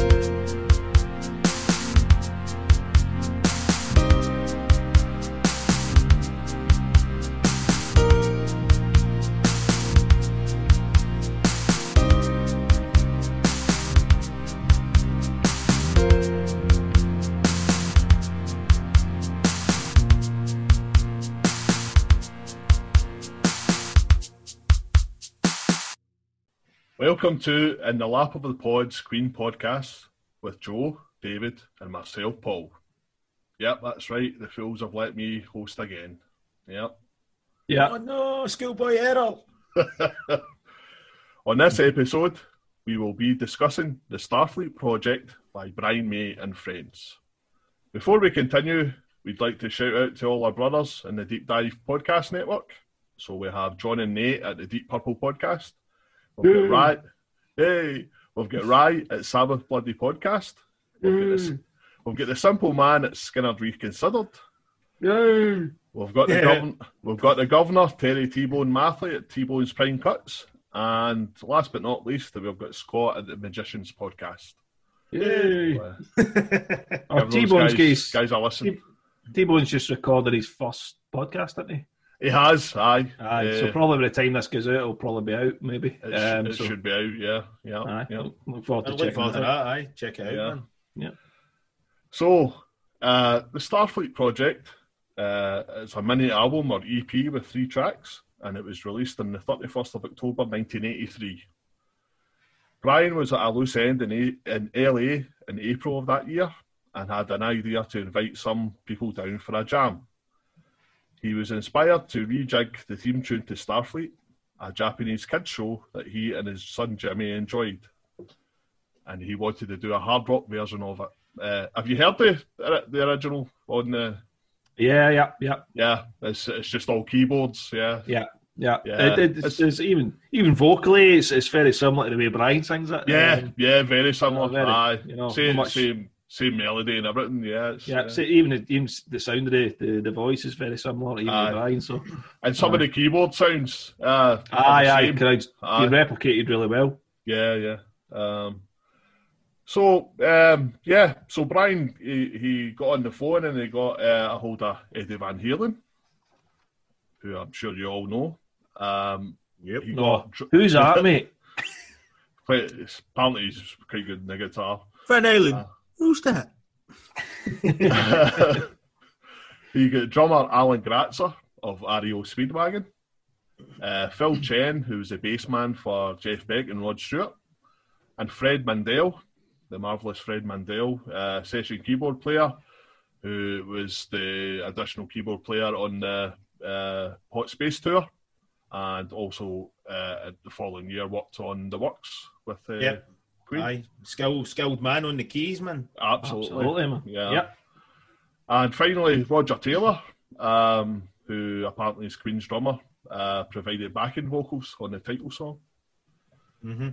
you Welcome to In the Lap of the Pods Queen podcast with Joe, David, and myself, Paul. Yep, that's right. The fools have let me host again. Yep. Yeah. Oh no, schoolboy Errol. On this episode, we will be discussing the Starfleet project by Brian May and friends. Before we continue, we'd like to shout out to all our brothers in the Deep Dive Podcast Network. So we have John and Nate at the Deep Purple Podcast. We've got Rye. Hey, we've got Rye at Sabbath Bloody Podcast. We've got, this, we've got the Simple Man at Skynyrd Reconsidered. Yay. We've got the Yeah. governor. We've got the governor Terry T-Bone Mathley at T-Bone's Prime Cuts, and last but not least, we've got Scott at the Magicians Podcast. Yay. Uh, those T-Bone's guys, guys, a listen. T-Bone's just recorded his first podcast, didn't he? He has, aye, Aye, Uh, so probably by the time this goes out, it'll probably be out, maybe. it, sh- Um, it so, should be out. Yeah, yeah, aye, yeah. look- look forward to I look checking forward that to out. that. Aye, check it out. Yeah. Man. So, uh, the Starfleet project uh, is a mini album or EP with three tracks, and it was released on the 31st of October 1983. Brian was at a loose end in, a- in LA in April of that year and had an idea to invite some people down for a jam. He was inspired to rejig the theme tune to Starfleet, a Japanese kids show that he and his son Jimmy enjoyed. And he wanted to do a hard rock version of it. Uh, have you heard the the original on the? Yeah, yeah, yeah, Yeah, it's it's just all keyboards. Yeah, yeah. Yeah, Yeah. It- it- it's, it's even even vocally, it's, it's very similar to the way Brian sings it. yeah, Um, yeah. Very similar. very, Aye, you know, same much- same same melody and everything. Yeah, it's, yeah. uh, So even the- even the sound of the, the, the voice is very similar to even Aye. Brian. So and some of the keyboard sounds. Uh, are aye, aye, same. crowds Aye. he replicated really well. Yeah, yeah. Um, so um, yeah, so Brian he, he got on the phone and he got uh, a hold of Eddie Van Halen, who I'm sure you all know. Um, Yep. he No, got who's that, mate? quite, apparently he's quite good in the guitar. Van Halen. Uh, Who's that? you got drummer Alan Gratzer of REO Speedwagon, uh, Phil Chen, who's the bass man for Jeff Beck and Rod Stewart, and Fred Mandel, the marvelous Fred Mandel, uh, session keyboard player, who was the additional keyboard player on the uh, Hot Space Tour, and also uh, the following year worked on the Works with uh, Yep. Queen. Aye, skilled, skilled man on the keys, man. Absolutely. Absolutely, man. Yeah. Yep. And finally, Roger Taylor, um, who apparently is Queen's drummer, uh, provided backing vocals on the title song. Mm-hmm.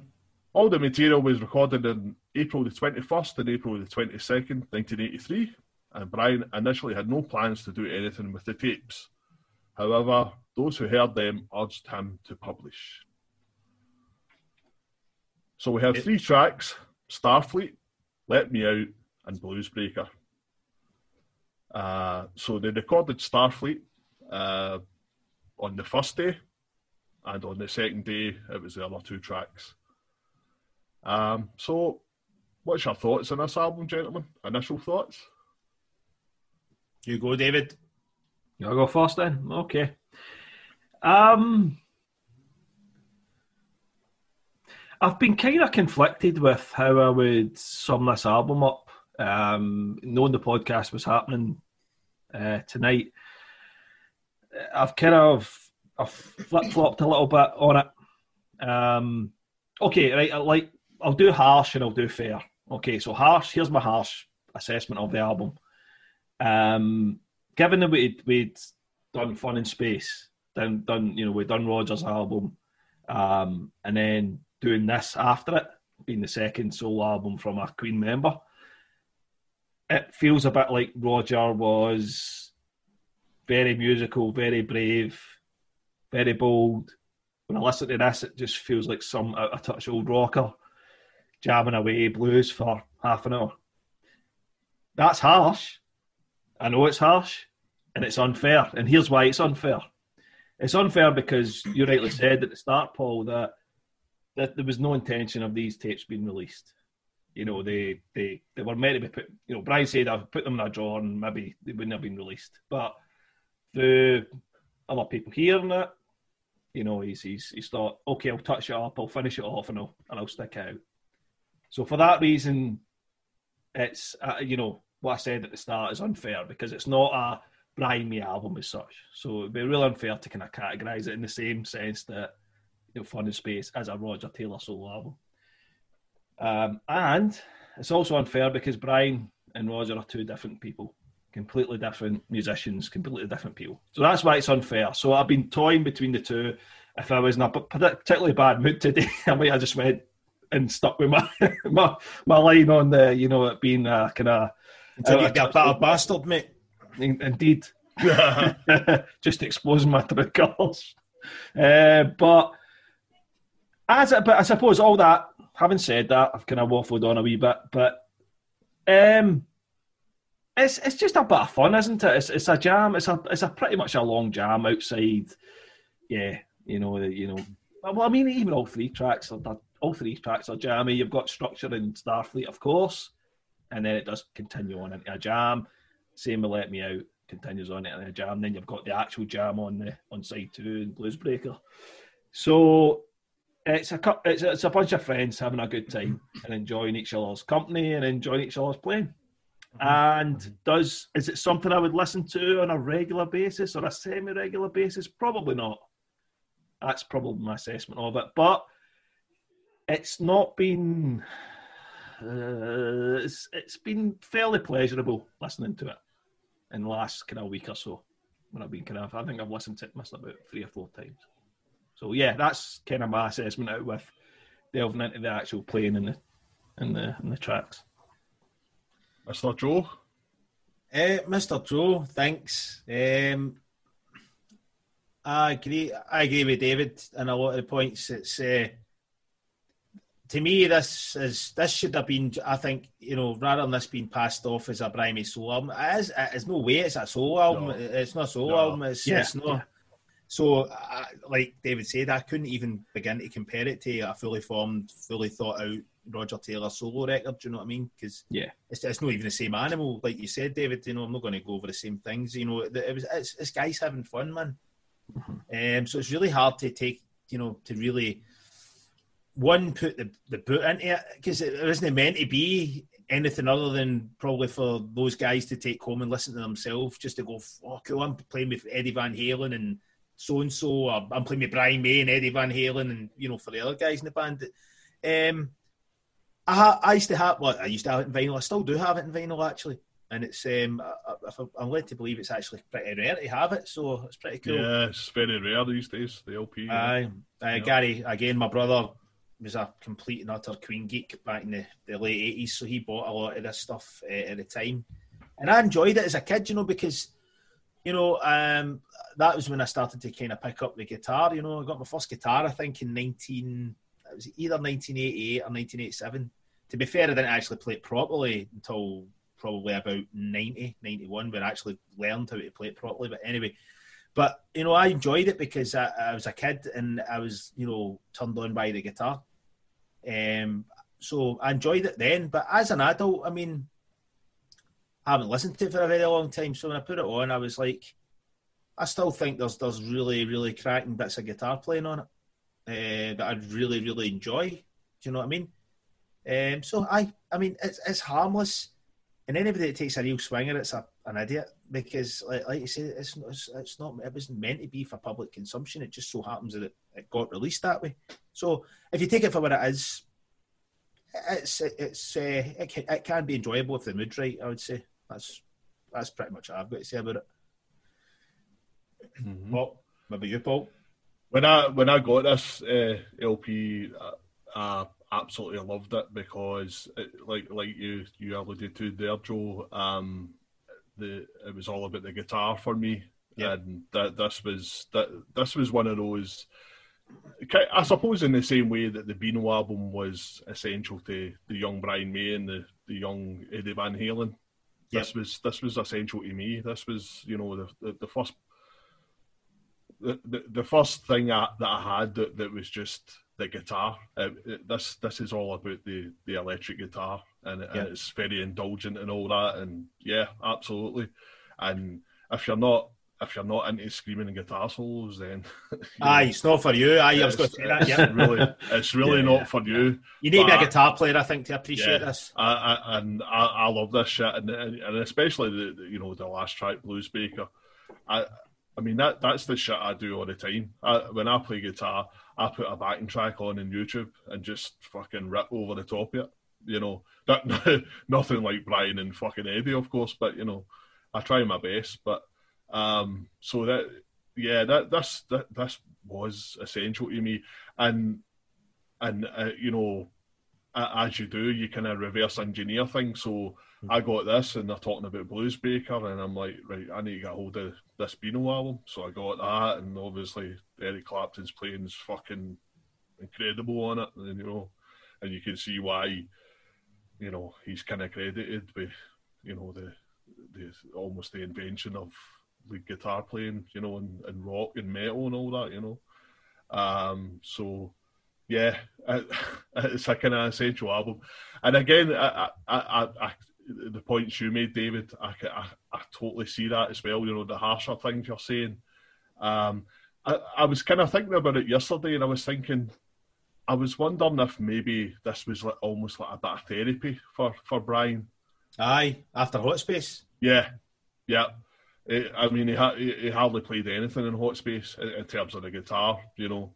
All the material was recorded in April the 21st and April the 22nd, 1983, and Brian initially had no plans to do anything with the tapes. However, those who heard them urged him to publish. So we have three tracks Starfleet, Let Me Out, and Bluesbreaker. Uh, so they recorded Starfleet uh, on the first day, and on the second day, it was the other two tracks. Um, so, what's your thoughts on this album, gentlemen? Initial thoughts? You go, David. I'll go first then. Okay. Um, I've been kind of conflicted with how I would sum this album up. Um, knowing the podcast was happening uh, tonight, I've kind of I've flip flopped a little bit on it. Um, okay, right. I like I'll do harsh and I'll do fair. Okay, so harsh. Here's my harsh assessment of the album. Um, given that we'd, we'd done Fun in Space, done done you know we'd done Roger's album, um, and then doing this after it, being the second solo album from a Queen member, it feels a bit like Roger was very musical, very brave, very bold. When I listen to this, it just feels like some a, a touch old rocker. jamming away blues for half an hour. That's harsh. I know it's harsh and it's unfair. And here's why it's unfair. It's unfair because you rightly said at the start, Paul, that, that there was no intention of these tapes being released. You know, they, they, they were meant to be put, you know, Brian said I've put them in a drawer and maybe they wouldn't have been released. But the other people hearing it, you know, he's, he's, he's thought, okay, I'll touch it up, I'll finish it off and I'll, and I'll stick out. So for that reason, it's, uh, you know, what I said at the start is unfair because it's not a Brian May album as such. So it'd be real unfair to kind of categorise it in the same sense that know, Fun in Space as a Roger Taylor solo album. Um, and it's also unfair because Brian and Roger are two different people, completely different musicians, completely different people. So that's why it's unfair. So I've been toying between the two. If I was in a particularly bad mood today, I might have just went and stuck with my my, my line on the, you know, it being a kind of. Until you get a of bastard, mate. Indeed. just exposing my true colours. Uh, but as but I suppose all that. Having said that, I've kind of waffled on a wee bit, but um, it's it's just a bit of fun, isn't it? It's, it's a jam. It's a it's a pretty much a long jam outside. Yeah, you know, you know. Well, I mean, even all three tracks are all three tracks are jammy. You've got structure in Starfleet, of course, and then it does continue on into a jam. Same with Let Me Out continues on into a jam. Then you've got the actual jam on the on side two in Bluesbreaker. So it's a it's a, it's a bunch of friends having a good time and enjoying each other's company and enjoying each other's playing. Mm-hmm. And does is it something I would listen to on a regular basis or a semi-regular basis? Probably not. That's probably my assessment of it. But it's not been. Uh, it's, it's been fairly pleasurable listening to it in the last kind of week or so. When I've been kind of, I think I've listened to it must about three or four times. So yeah, that's kind of my assessment out with delving into the actual playing in the in the in the tracks. Mr. Joe. Uh, Mr. Joe, thanks. Um, I agree. I agree with David in a lot of the points. It's uh, to me, this is this should have been. I think you know, rather than this being passed off as a Brimey solo album, it is. It's no way. It's a solo album. No. It's not a solo no. album. It's, yeah. it's not. So, uh, like David said, I couldn't even begin to compare it to a fully formed, fully thought out Roger Taylor solo record. Do you know what I mean? Because yeah, it's, it's not even the same animal, like you said, David. You know, I'm not going to go over the same things. You know, it was it's, it's guys having fun, man. Mm-hmm. Um, so it's really hard to take, you know, to really one put the, the boot into it because it wasn't meant to be anything other than probably for those guys to take home and listen to themselves just to go oh cool I'm playing with Eddie Van Halen and so and so I'm playing with Brian May and Eddie Van Halen and you know for the other guys in the band. Um I, I used to have well I used to have it in vinyl. I still do have it in vinyl actually. And it's um I, am led to believe it's actually pretty rare to have it so it's pretty cool. Yeah it's very rare these days the LP aye. Uh, yeah. Gary again my brother was a complete and utter Queen geek back in the, the late eighties, so he bought a lot of this stuff uh, at the time, and I enjoyed it as a kid, you know, because you know um, that was when I started to kind of pick up the guitar. You know, I got my first guitar, I think, in nineteen. It was either nineteen eighty eight or nineteen eighty seven. To be fair, I didn't actually play it properly until probably about 90, 91, where I actually learned how to play it properly. But anyway, but you know, I enjoyed it because I, I, was a kid and I was, you know, turned on by the guitar. Um, so I enjoyed it then. But as an adult, I mean, I haven't listened to it for a very long time. So when I put it on, I was like, I still think there's there's really really cracking bits of guitar playing on it uh, that I'd really really enjoy. Do you know what I mean? Um, so I I mean it's it's harmless, and anybody that takes a real swinger, it's a, an idiot because like, like you say, it's, it's it's not it wasn't meant to be for public consumption. It just so happens that it, it got released that way. So if you take it for what it is, it's it's uh, it, can, it can be enjoyable if the mood's right. I would say that's that's pretty much what I've got to say about it. Mm-hmm. Paul, maybe you, Paul. When I when I got this uh, LP, I, I, absolutely loved it because, it, like like you you alluded to there, Joe. Um, the it was all about the guitar for me, and that this was that this was one of those I suppose in the same way that the Beano album was essential to the young Brian May and the, the young Eddie Van Halen. Yep. This was this was essential to me. This was you know the the, the first the, the, the first thing I, that I had that, that was just the guitar. Uh, this this is all about the, the electric guitar, and, yeah. and, it's very indulgent and all that. And yeah, absolutely. And if you're not if you're not into screaming and guitar solos, then aye, know, it's not for you. Aye, I was going to say that. Yeah, really, it's really yeah, not for you. You need to be a guitar player, I think, to appreciate this. I, I, and I, I, love this shit, and, and especially the you know the last track, Blues Breaker. I I mean that that's the shit I do all the time. I, when I play guitar, I put a backing track on in YouTube and just fucking rip over the top of it. You know, that nothing like Brian and fucking Eddie, of course, but you know, I try my best. But um, so that yeah, that this that this was essential to me, and and uh, you know, as you do, you kind of reverse engineer things. So Mm-hmm. I got this, and they're talking about Bluesbreaker, and I'm like, right, I need to get hold of this Beano album. So I got that, and obviously Eric Clapton's playing is fucking incredible on it, and you know, and you can see why, you know, he's kind of credited with, you know, the the almost the invention of the guitar playing, you know, and, and rock and metal and all that, you know. Um, so yeah, it's a kind of essential album. And again, I, I, I, the points you made, David, I, I, I, totally see that as well. You know, the harsher things you're saying. Um, I, I was kind of thinking about it yesterday, and I was thinking, I was wondering if maybe this was like almost like a bit of therapy for for Brian. Aye, after Hot Space. Yeah, yeah. It, I mean, he, ha- he hardly played anything in Hot Space in, in terms of the guitar, you know.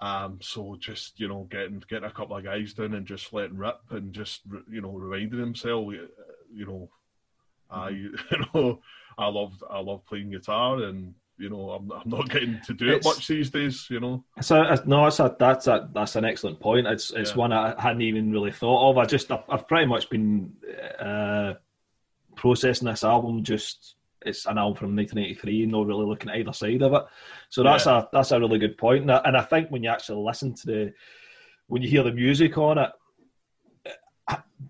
Um, so just you know, getting getting a couple of guys down and just letting rip and just you know reminding himself, you know, I you know I love I love playing guitar and you know I'm, I'm not getting to do it's, it much these days. You know. So no, it's a, that's a, that's an excellent point. It's it's yeah. one I hadn't even really thought of. I just I've, I've pretty much been uh, processing this album. Just it's an album from 1983, not really looking at either side of it. So that's yeah. a that's a really good point. And I, and I think when you actually listen to the when you hear the music on it,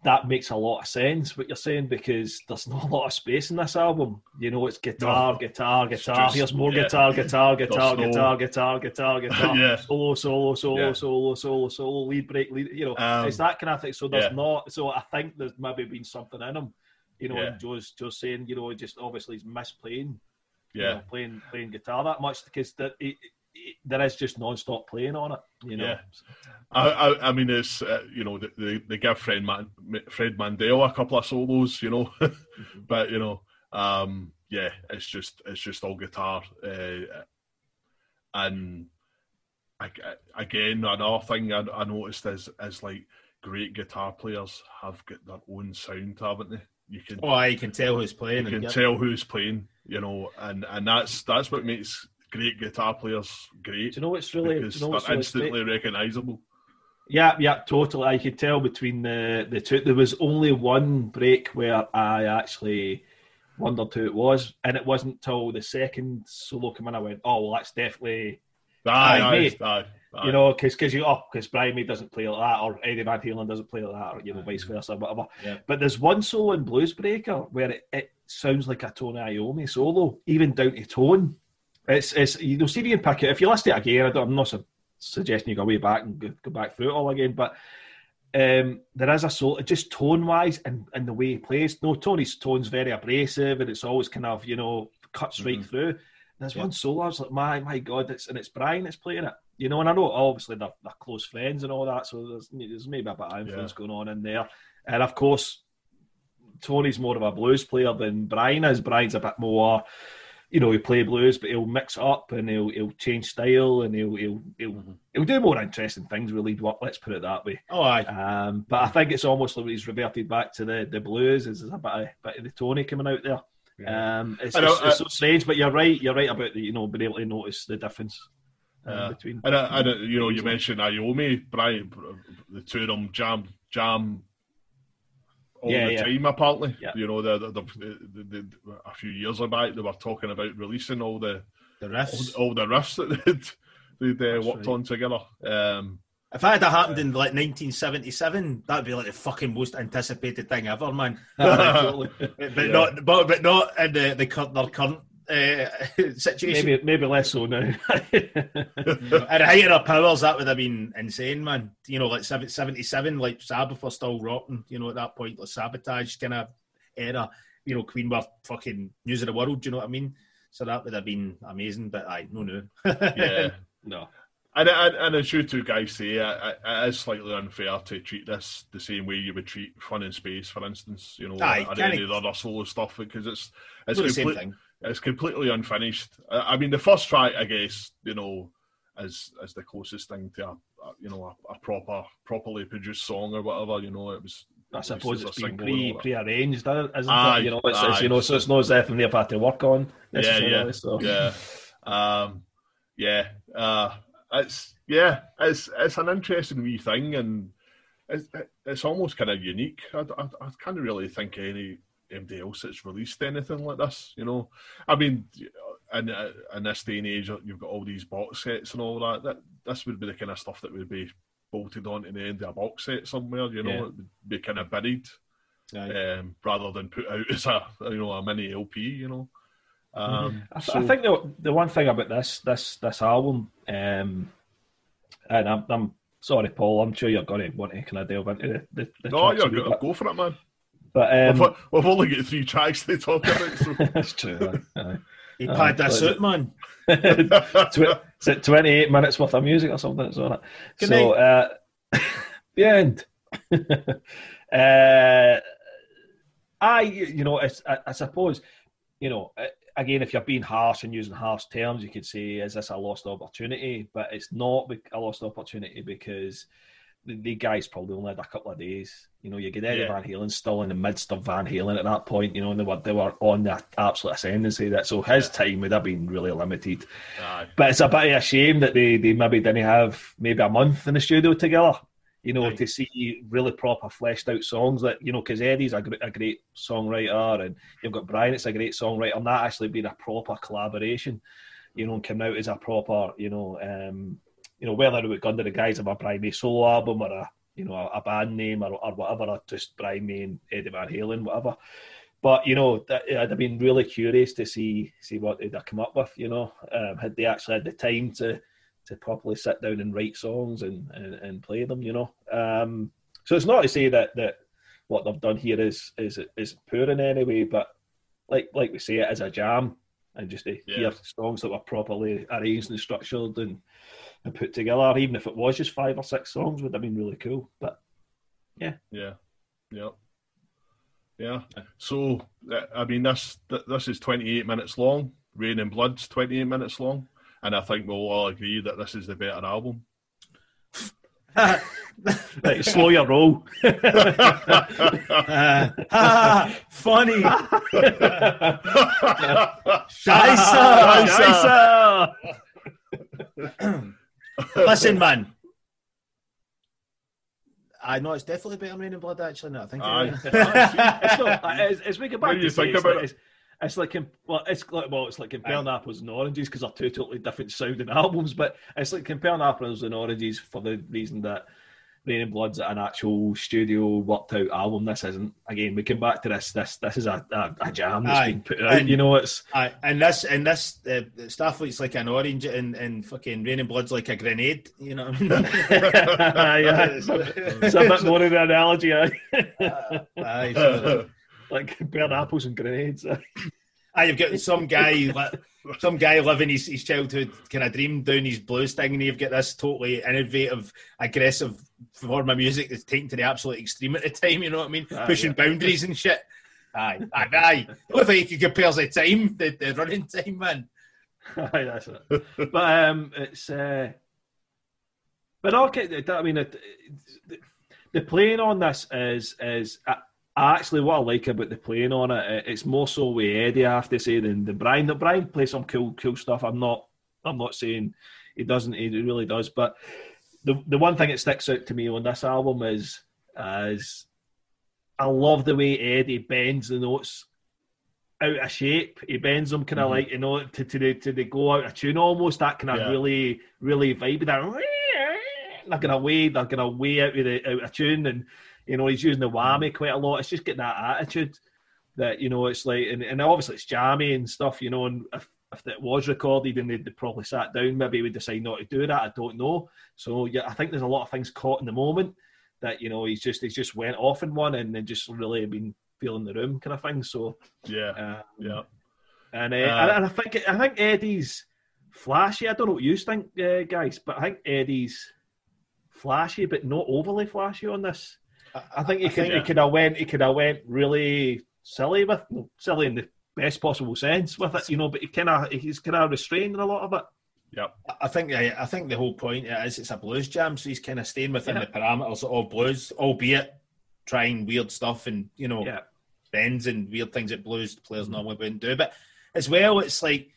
that makes a lot of sense what you're saying because there's not a lot of space in this album. You know, it's guitar, no. guitar, guitar. Just, Here's more yeah. guitar, guitar, guitar, guitar, guitar, guitar, guitar, yeah. solo, solo, solo, yeah. solo, solo, solo, lead break, lead. You know, um, it's that kind of thing. So there's not. So I think there's maybe been something in him. You know, and Joe's Joe's saying, you know, just obviously he's misplaying. Yeah, you know, playing playing guitar that much because that there is just non-stop playing on it. You know. Yeah. I, I, I mean, it's uh, you know they, they give Fred Man, Fred Mandel a couple of solos, you know, mm-hmm. but you know, um, yeah, it's just it's just all guitar, uh, and I, again another thing I, I noticed is is like great guitar players have got their own sound, haven't they? You can oh, you can tell who's playing. You can tell who's playing, you know, and and that's that's what makes great guitar players great. Do you know what's really? Because you know what's they're instantly recognisable. Yeah, yeah, totally. I could tell between the the two. There was only one break where I actually wondered who it was, and it wasn't till the second solo came in. I went, "Oh, well, that's definitely." Aye, aye, aye, aye. You know, because because you oh, because Brian May doesn't play like that, or Eddie Van Halen doesn't play like that, or you know, vice versa, whatever. Yeah. But there's one solo in Bluesbreaker where it, it sounds like a Tony Iommi solo, even down to tone. It's it's you'll see if you can pick it. If you listen to it again, I am not su- suggesting you go way back and go, go back through it all again, but um, there is a soul, just tone wise and, and the way he plays. No, Tony's tone's very abrasive and it's always kind of, you know, cuts mm-hmm. right through. There's yeah. one solo, I was like, my my God, it's and it's Brian that's playing it. You know, and I know obviously they're, they're close friends and all that, so there's, there's maybe a bit of influence yeah. going on in there. And of course, Tony's more of a blues player than Brian is. Brian's a bit more you know, he'll play blues, but he'll mix up and he'll he'll change style and he'll he'll he'll, mm-hmm. he'll do more interesting things with lead work. Let's put it that way. Oh, aye. Um, but I think it's almost like he's reverted back to the, the blues. There's a bit of, bit of the Tony coming out there. Yeah. Um, it's, it's, it's, so strange, but you're right. You're right about the, you know being able to notice the difference. Uh, between and, uh, and you know you mentioned Iommi, Brian, the two of them jam jam all yeah, the yeah. time. Apparently, yeah. you know, the, the, the, the, a few years back they were talking about releasing all the the riffs, all, all the riffs that they'd, they'd uh, worked right. on together. Um, If that had happened in like 1977, that'd be like the fucking most anticipated thing ever, man. But, but Yeah. not, but, but not in the the current, their current uh, situation. maybe maybe less so now. At higher height powers, that would have been insane, man. You know, like 77, like Sabbath were still rocking, you know, at that point, like sabotage kind of era. You know, Queen were fucking news of the world, do you know what I mean? So that would have been amazing, but I no no. yeah. no. And, and, and as you two guys say, it, it it is slightly unfair to treat this the same way you would treat Fun in Space, for instance, you know, Aye, or any of the other solo stuff, because it's It's it's, not the same complete- thing. It's completely unfinished. I, I mean, the first track, I guess, you know, is is the closest thing to a, a you know a, a proper properly produced song or whatever. You know, it was. I suppose it's been pre pre arranged, isn't Aye, it? You know, it's, it's you know, so it's not as if they've had to work on Yeah, yeah, So yeah, um, yeah. Uh, it's yeah, it's it's an interesting wee thing, and it's it's almost kind of unique. I, I, I can't really think of any anybody else that's released anything like this. You know, I mean, in in this day and age, you've got all these box sets and all that. That this would be the kind of stuff that would be bolted onto the end of a box set somewhere. You know, Yeah. it would be kind of buried um, rather than put out as a you know a mini LP. You know. Um, I, th- so- I think the the one thing about this this this album, um, and I'm, I'm sorry, Paul, I'm sure you're going to want to kind of delve into the the, the No, you're good. Go for it, man. But um, we've, we've only got three tracks to talk about. So. that's true. aye, He Aye, packed that but- suit, man. is it 28 minutes worth of music or something? So, that. Good so uh, the end. uh, I, you know, I, I suppose, you know, uh, again, if you're being harsh and using harsh terms, you could say, is this a lost opportunity? But it's not be- a lost opportunity because the, the guys probably only had a couple of days. You know, you get Eddie Yeah. Van Halen still in the midst of Van Halen at that point, you know, and they were, they were on the absolute ascendancy. That So his time would have been really limited. But it's a bit of a shame that they, they maybe didn't have maybe a month in the studio together, you know, Right. to see really proper fleshed out songs that, you know, because Eddie's a, gr- a great songwriter and you've got Brian, it's a great songwriter, and that actually being a proper collaboration, you know, and come out as a proper, you know, um, you know, whether it would go under the guise of a Brian May solo album or a, you know, a, band name or, or whatever, or just Brian May and Eddie Van Halen, whatever. But you know, that, I'd have been really curious to see see what they'd come up with. You know, um, had they actually had the time to to properly sit down and write songs and and, and play them. You know, um, so it's not to say that that what they've done here is is is poor in any way, but like like we say, it as a jam and just to Yeah. hear songs that were properly arranged and structured and, and put together, even if it was just five or six songs, would have been really cool. But Yeah, yeah, yeah. Yeah. So uh, I mean, this this is twenty eight minutes long. Reign in Blood's twenty eight minutes long, and I think we'll all agree that this is the better album. right, slow your roll. Uh, funny. Scheiße! Scheiße! Scheiße! Listen, man. I know it's definitely better than Reign in Blood, actually. No, I think. Aye. it is. it's not, it's, it's we go back What do to you say, think it's about like, it? it's, it's like well, it's like well, it's like comparing apples and oranges because they're two totally different sounding albums. But it's like comparing apples and oranges for the reason that Reign in Blood's an actual studio worked out album. This isn't. Again, we come back to this. This this is a, a, a jam that's Aye. been put out. And- You know, it's Aye, and this and this uh, Starfleet's like an orange, and, and fucking Reign in Blood's like a grenade. You know what I mean? yeah, it's, it's a bit more of an analogy. Aye. Aye, so- like comparing apples and grenades. Aye, you've got some guy, some guy living his, his childhood kind of dream down his blues thing, and you've got this totally innovative, aggressive form of music that's taken to the absolute extreme at the time. You know what I mean? Aye, Pushing yeah. boundaries and shit. Aye, aye, aye. What if you compare the time, the, the running time, man? Aye, that's it. But um, it's uh, but okay. I mean, it, it, the playing on this is is uh, actually what I like about the playing on it. It's more so with Eddie, I have to say, than the Brian. The Brian plays some cool cool stuff. I'm not I'm not saying he doesn't. He really does. But the the one thing that sticks out to me on this album is is I love the way Eddie bends the notes out of shape. He bends them kind of Mhm. like you know to to the, to the go out of tune almost. That kind of Yeah. really really vibe. That they're gonna way they're gonna way out of the out of tune, and you know he's using the whammy quite a lot. It's just getting that attitude that you know it's like, and, and obviously it's jammy and stuff. You know, and if if it was recorded and they'd probably sat down, maybe we decide not to do that. I don't know. So yeah, I think there's a lot of things caught in the moment that you know he's just he's just went off in one and then just really been feeling the room kind of thing. So Yeah, uh, yeah. and uh, Uh, and I think I think Eddie's flashy. I don't know what you think, uh, guys, but I think Eddie's flashy, but not overly flashy on this. I think he could he could have went he could have went really silly with no, silly in the best possible sense with it, you know. But he kind of he's kind of restrained in a lot of it. Yeah, I think I, I think the whole point is it's a blues jam, so he's kind of staying within Yeah. the parameters of blues, albeit trying weird stuff and you know Yeah, bends and weird things that blues players normally wouldn't do. But as well, it's like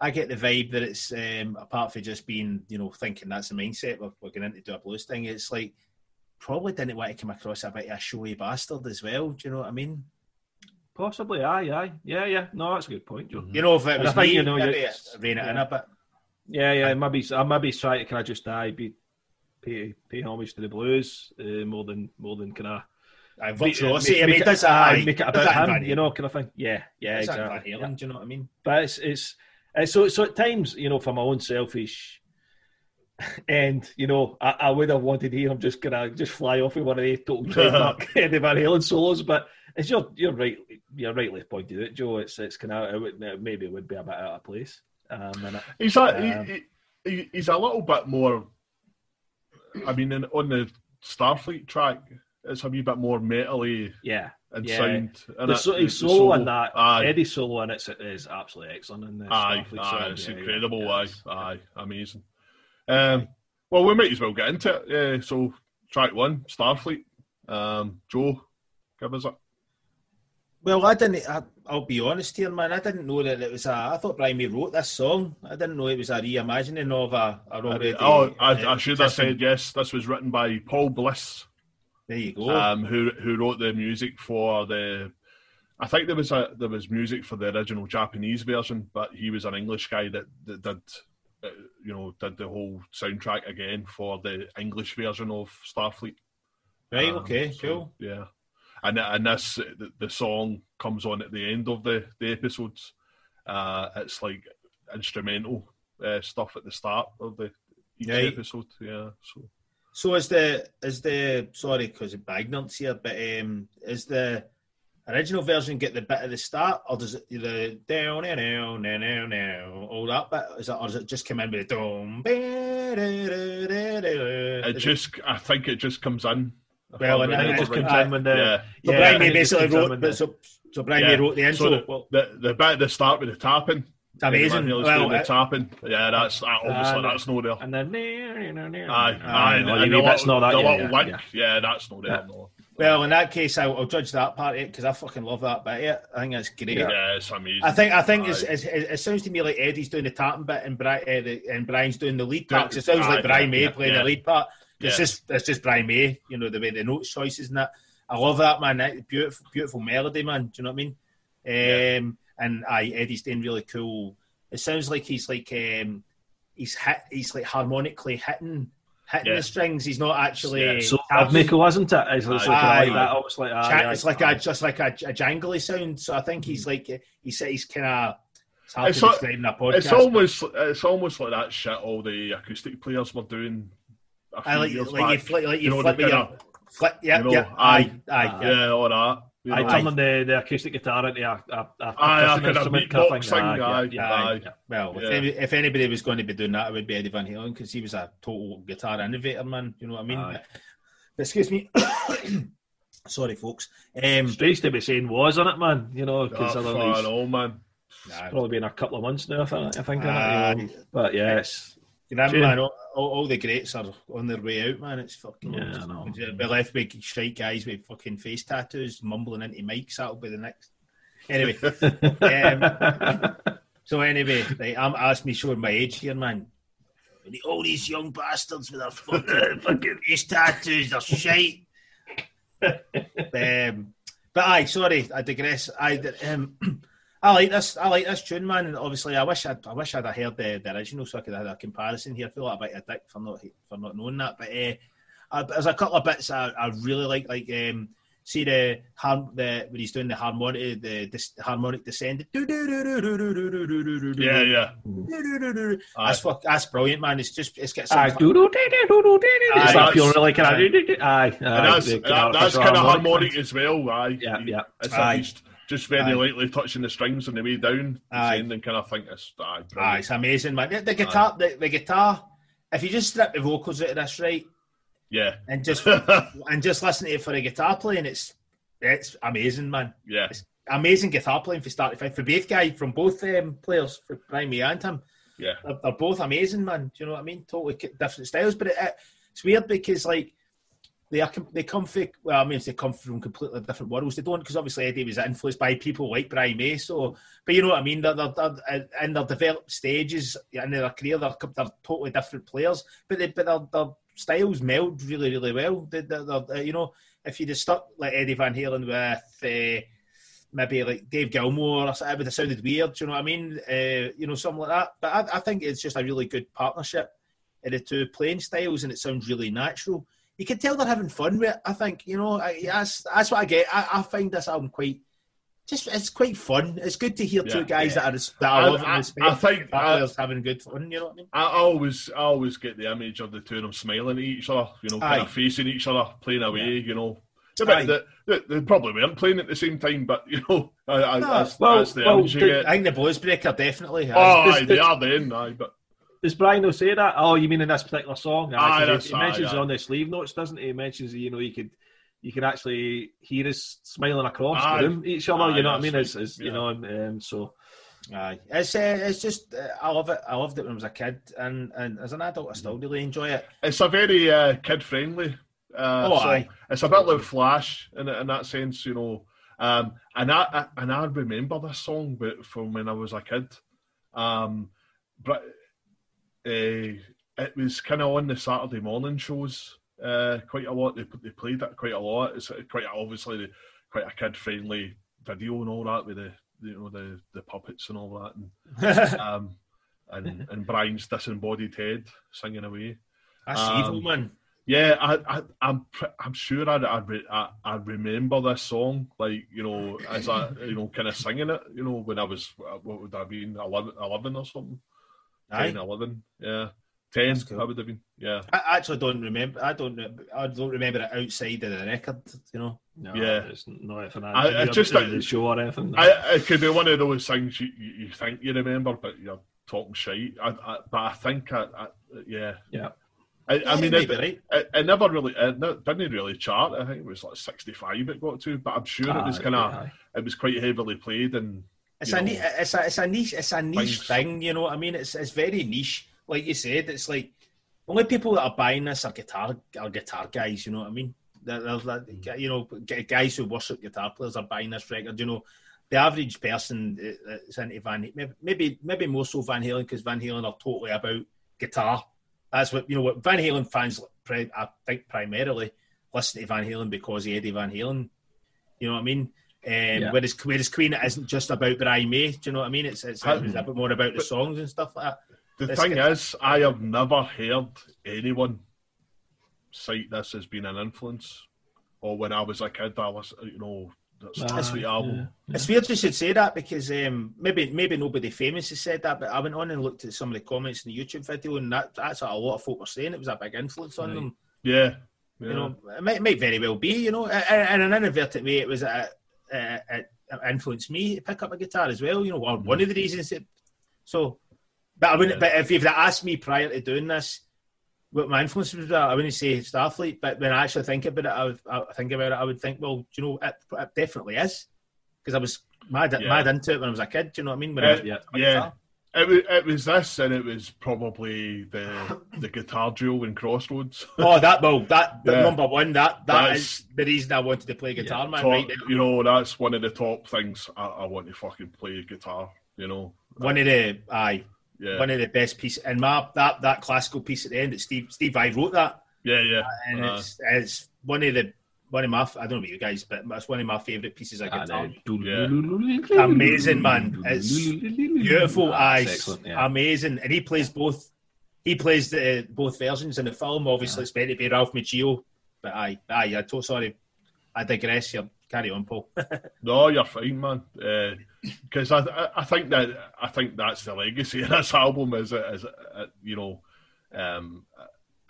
I get the vibe that it's um, apart from just being you know thinking that's the mindset we're, we're going in to do a blues thing. It's like probably didn't want to come across a bit of a showy bastard as well. Do you know what I mean? possibly. Aye, aye, yeah, yeah. No, that's a good point, Joe. You know, if it was I me, you know, maybe it's- rein it in a bit. Yeah, yeah. Maybe I maybe try to kind of just die, be pay pay homage to the blues uh, more than more than kind of Aye, virtuosity. I mean, does aye, make it does that in about him, you know, kind of thing. Yeah, yeah, exactly. Van Yeah. Do you know what I mean? But it's it's uh, so so at times, you know, for my own selfish end, you know, I, I would have wanted to hear him just gonna just fly off with one of the total trademark Eddie Van Halen solos, but it's your you're right you're rightly pointed out, Joe. It's it's kind of it would, maybe it would be a bit out of place. Um, and it, He's a, Um, he, he, he's a little bit more. I mean, in, on the Starfleet track, it's a wee bit more metally yeah, and Yeah. sound. And the, it- so, the solo in that aye, Eddie solo in it is absolutely excellent. In the aye, Starfleet aye, it's Yeah, incredible. yeah, aye, aye, amazing. Um, well, we might as well get into it. Yeah, so track one, Starfleet. Um, Joe, give us it. Well, I didn't. I, I'll be honest here, man. I didn't know that it was a. I thought Brian May wrote this song. I didn't know it was a reimagining of a, a already. oh, I, uh, I should have said yes. This was written by Paul Bliss. There you go. um, who who wrote the music for the. I think there was a there was music for the original Japanese version, but he was an English guy that, that did, uh, you know, did the whole soundtrack again for the English version of Starfleet. right. Um, okay. so, cool. Yeah, and and this the, the song comes on at the end of the the episodes. Uh, it's like instrumental uh, stuff at the start of the each Right. episode. Yeah, so. So is the is the sorry because of my ignorance here, but um, is the original version get the bit at the start, or does it the down down down down down down all that bit? Is it or does it just come in with a dum? It just, I think it just comes in. Well, and I think it just comes in when the yeah. So yeah, Brian May think it just basically wrote, the- so, so Brian Yeah. May wrote the intro. So the, well, the, the bit at the start with the tapping. it's amazing. Well, Well, the uh, tapping. Yeah, that's that, obviously Uh, that's no there. and then Aye, Aye, aye, no, and the the wee bit's little, not that, the yeah, little yeah, link, yeah. yeah, that's no there. Yeah. No. Well, in that case, I'll, I'll judge that part of it because I fucking love that bit. Yeah, I think that's great. Yeah, it's amazing. I think I think it's, it's, it, sounds to me like Eddie's doing the tapping bit and, Bri- uh, the, and Brian's doing the lead part. it sounds like Brian May yeah, playing yeah. the lead part. It's Yeah. just it's just Brian May, you know, the way the notes choices and that. I love that man. That beautiful, beautiful melody, man. Do you know what I mean? Um, and I Eddie's doing really cool. It sounds like he's like um, he's hit, he's like harmonically hitting hitting Yeah. the strings. He's not actually. Yeah, So tapping. rhythmical, isn't it? It's, it's like, Aye. like that. Almost like aye, Cha- aye, it's like aye. a just like a, a jangly sound. So I think he's mm. like he's he's kind of. It's hard It's to a- in a podcast. It's almost it's almost like that shit all the acoustic players were doing a few I like, years like you back. flip, like you, You know, flip the kinda- your flip. Yeah, you know, yeah, aye, aye, yeah. yeah, all that. I know. turning the, the acoustic guitar into a, a, a Aye, percussion a kind of instrument kind of thing. beatboxing, Aye, aye, yeah, aye. yeah. Well, Yeah. if, any, if anybody was going to be doing that, it would be Eddie Van Halen because he was a total guitar innovator, man. You know what I mean? But excuse me. Sorry, folks. Um, Strange to be saying was on it, man. You know, Oh, considering far he's all, man. nah, probably been a couple of months now. I think. I think. Aye. know. But yes. you know, man, all, all, the greats are on their way out, man. It's fucking. Yeah, I know. We're left with straight guys with fucking face tattoos, mumbling into mics. That'll be the next. Anyway, um, So anyway, right, I'm asked me showing my age here, man. All these young bastards with their fucking fucking face tattoos, they're shite. um, but I, sorry, I digress. I um, I like this. I like this tune, man. And obviously, I wish I'd, I wish I'd have heard the, the original so I could have had a comparison here. I feel like a bit of a dick for not for not knowing that. But uh, I, there's a couple of bits I, I really like, like um, see the harm the when he's doing the harmonic the, the harmonic descent. Yeah, yeah. That's fuck, that's brilliant, man. It's just it's got some. Aye, Aye, It's that feeling that's- really kind aye. of aye, And aye. that's the that, kind that's of kind of harmonic harmonic one. as well. Aye, Yeah, yeah. It's Aye. at least just very Aye. lightly touching the strings on the way down, Aye. and kind of think it's aye, brilliant. it's amazing, man. The, the guitar, the, the guitar. If you just strip the vocals out of this, right, yeah, and just and just listen to it for the guitar playing, it's it's amazing, man. yeah, Amazing guitar playing for start to finish for both guys from both um, players, for Brian May and him. yeah. They're, they're both amazing, man. Do you know what I mean? Totally different styles, but it, it, it's weird because like they are they come from well, I mean they come from completely different worlds. They don't because obviously Eddie was influenced by people like Brian May. So, but you know what I mean? They're, they're, they're in their developed stages in their career. They're, they're totally different players, but they, but their, their styles meld really really well. They, they're, you know, if you just stuck like Eddie Van Halen with. Uh, maybe like Dave Gilmour or something, it would have sounded weird. Do you know what I mean? Uh, you know, something like that. But I, I think it's just a really good partnership in the two playing styles, and it sounds really natural. You can tell they're having fun with it. I think you know I, that's that's what I get. I, I find this album quite. Just it's quite fun. It's good to hear Yeah. two guys Yeah. that are that I- are loving I- respect. I think- players having good fun. You know what I mean? I always, I always get the image of the two of them smiling at each other, you know, kind Aye. of facing each other, playing away, you know. Aye. They, they, they probably weren't playing at the same time, but you know, I, I, No, that's, well- that's the well, image you the- get. I think the Bluesbreaker definitely. has. Oh, This- aye, they are then, aye, but Does Brian will say that? Oh, you mean in this particular song? Aye, 'cause he- that's- he mentions aye, it on the sleeve notes, doesn't he? He mentions you know you could you can actually hear us smiling across Aye. the room each other. Aye, you know what I mean? It's, right. it's you know, um, so Aye, it's uh, it's just uh, I love it. I loved it when I was a kid, and, and as an adult, I still really enjoy it. it's a very uh, kid friendly. Uh, Oh, song. aye. It's a bit like Flash in, in that sense, you know. Um, and I, I and I remember this song, but from when I was a kid. Um, but uh, it was kind of on the Saturday morning shows uh, quite a lot. They, they played that quite a lot. It's quite obviously quite a kid friendly video and all that with the you know the the puppets and all that. And um, and, and Brian's disembodied head singing away. That's Um, evil, man. Yeah, I, I, I'm, I'm sure I, I, I, I remember this song, like you know, as I, you know, kind of singing it, you know, when I was, uh, what would I been, 11, 11 or something, Aye. 10, 11, yeah, ten, That's cool. I would have been, yeah, I actually don't remember. I don't. I don't remember it outside of the record. You know. no, Yeah. it's not anything. I- I, just just that- the show or anything. I, it could be one of those things you, you, you think you remember, but you're talking shite. I, I, but I think, I, I, yeah, yeah, I, I mean, it, may right. it, it never really, it no- didn't really chart. I think it was like 65 it got to, but I'm sure it was Aye, kind of, aye. it was quite heavily played and. It's a, know, ni- it's a it's a niche it's a niche Things. thing. You know what I mean? It's it's very niche. Like you said, it's like only people that are buying this are guitar are guitar guys. You know what I mean? They're, they're, they're- you know, guys who worship guitar players are buying this record. You know, the average person uh, that's into Van maybe maybe, more so Van Halen because Van Halen are totally about guitar. That's what you know. What Van Halen fans, I think, primarily listen to Van Halen because of Eddie Van Halen. You know what I mean? Um, Whereas whereas Queen it isn't just about Brian May. Do you know what I mean? It's it's, it's a bit more about the songs and stuff like that. The This thing guy- is, I have never heard anyone cite this as being an influence. Or when I was a kid, I was, you know, that's a Aye, sweet album. yeah. It's weird you should say that because um, maybe maybe nobody famous has said that, but I went on and looked at some of the comments in the YouTube video, and that that's what a lot of folk were saying. It was a big influence on Right. them. Yeah. yeah. You know, it might, might very well be. You know, in, in an inadvertent way, it was a, a, a, a influenced me to pick up a guitar as well. You know, one, one of the mm-hmm. reasons. It, so, but I wouldn't. Yeah. But if you'd have asked me prior to doing this, what my influence was, I wouldn't say Starfleet. But when I actually think about it, I, would, I think about it, I would think, well, you know, it, it definitely is because I was mad, Yeah. mad into it when I was a kid. Do you know what I mean? When I Uh, was yeah. yeah. Guitar. It was, it was this, and it was probably the the guitar duel in Crossroads. Oh, that well, that, that Yeah. number one. That that That's- is the reason I wanted to play guitar, Yeah. man. Top- Right there. you know, that's one of the top things I, I want to fucking play guitar. You know, One of the aye. yeah, one of the best pieces. And my that that classical piece at the end, that Steve Steve Vai wrote that, yeah, yeah. and Uh, it's it's one of the one of my I don't know about you guys, but it's one of my favourite pieces of And, guitar. uh, Amazing, man. It's Beautiful Ah, eyes, it's yeah. amazing, and he plays both. He plays the, both versions in the film. Obviously, it's meant to be Ralph Macchio, but aye, aye. I'm so sorry. I digress. Here. Carry on, Paul. No, you're fine, man. Because I, I, I think that I think that's the legacy of this album. Is it? Is it, uh, you know, um,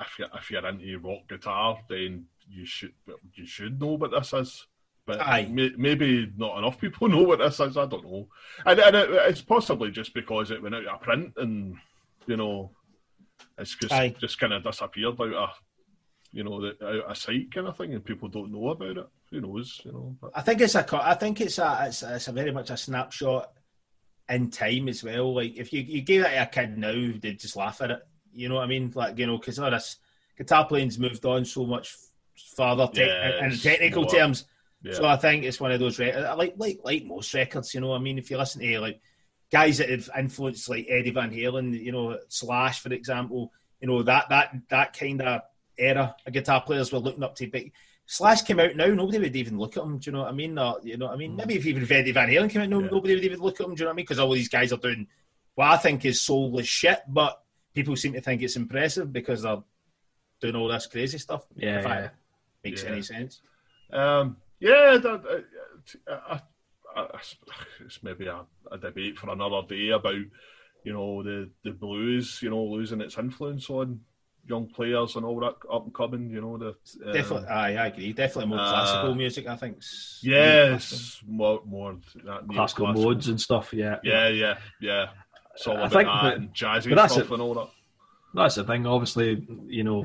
if you're, if you're into rock guitar, then you should you should know what this is. But Aye. may, maybe not enough people know what this is. I don't know, and, and it, it's possibly just because it went out of print, and you know, it's just Aye. just kind of disappeared out of you know the, out of sight kind of thing, and people don't know about it. Who knows? You know, but I think it's a. I think it's a. It's, it's a very much a snapshot in time as well. Like if you you gave that to a kid now, they'd just laugh at it. You know what I mean? Like you know, because all this guitar playing's moved on so much further te- Yeah, in technical more- terms. yeah. So I think it's one of those records, like like like most records. You know, I mean, if you listen to like guys that have influenced like Eddie Van Halen, you know, Slash for example, you know that that that kind of era of guitar players were looking up to. But Slash came out now, nobody would even look at him. Do you know what I mean? Or, you know what I mean? Mm. Maybe if even if Eddie Van Halen came out, no, Yeah. nobody would even look at him. Do you know what I mean? Because all these guys are doing what I think is soulless shit, but people seem to think it's impressive because they're doing all this crazy stuff. Yeah. Makes Yeah. any sense. Um, yeah, that, uh, uh, uh, it's maybe a, a debate for another day about you know the the blues, you know, losing its influence on young players and all that up and coming. You know, the um, Definitely, aye, I agree. Definitely more uh, classical music. I think. Yes, more more that classical neoclassical. modes and stuff. Yeah, Yeah, yeah, yeah. It's all I about think that that- and jazzy but that's stuff it. and all that. that's the thing. Obviously, you know,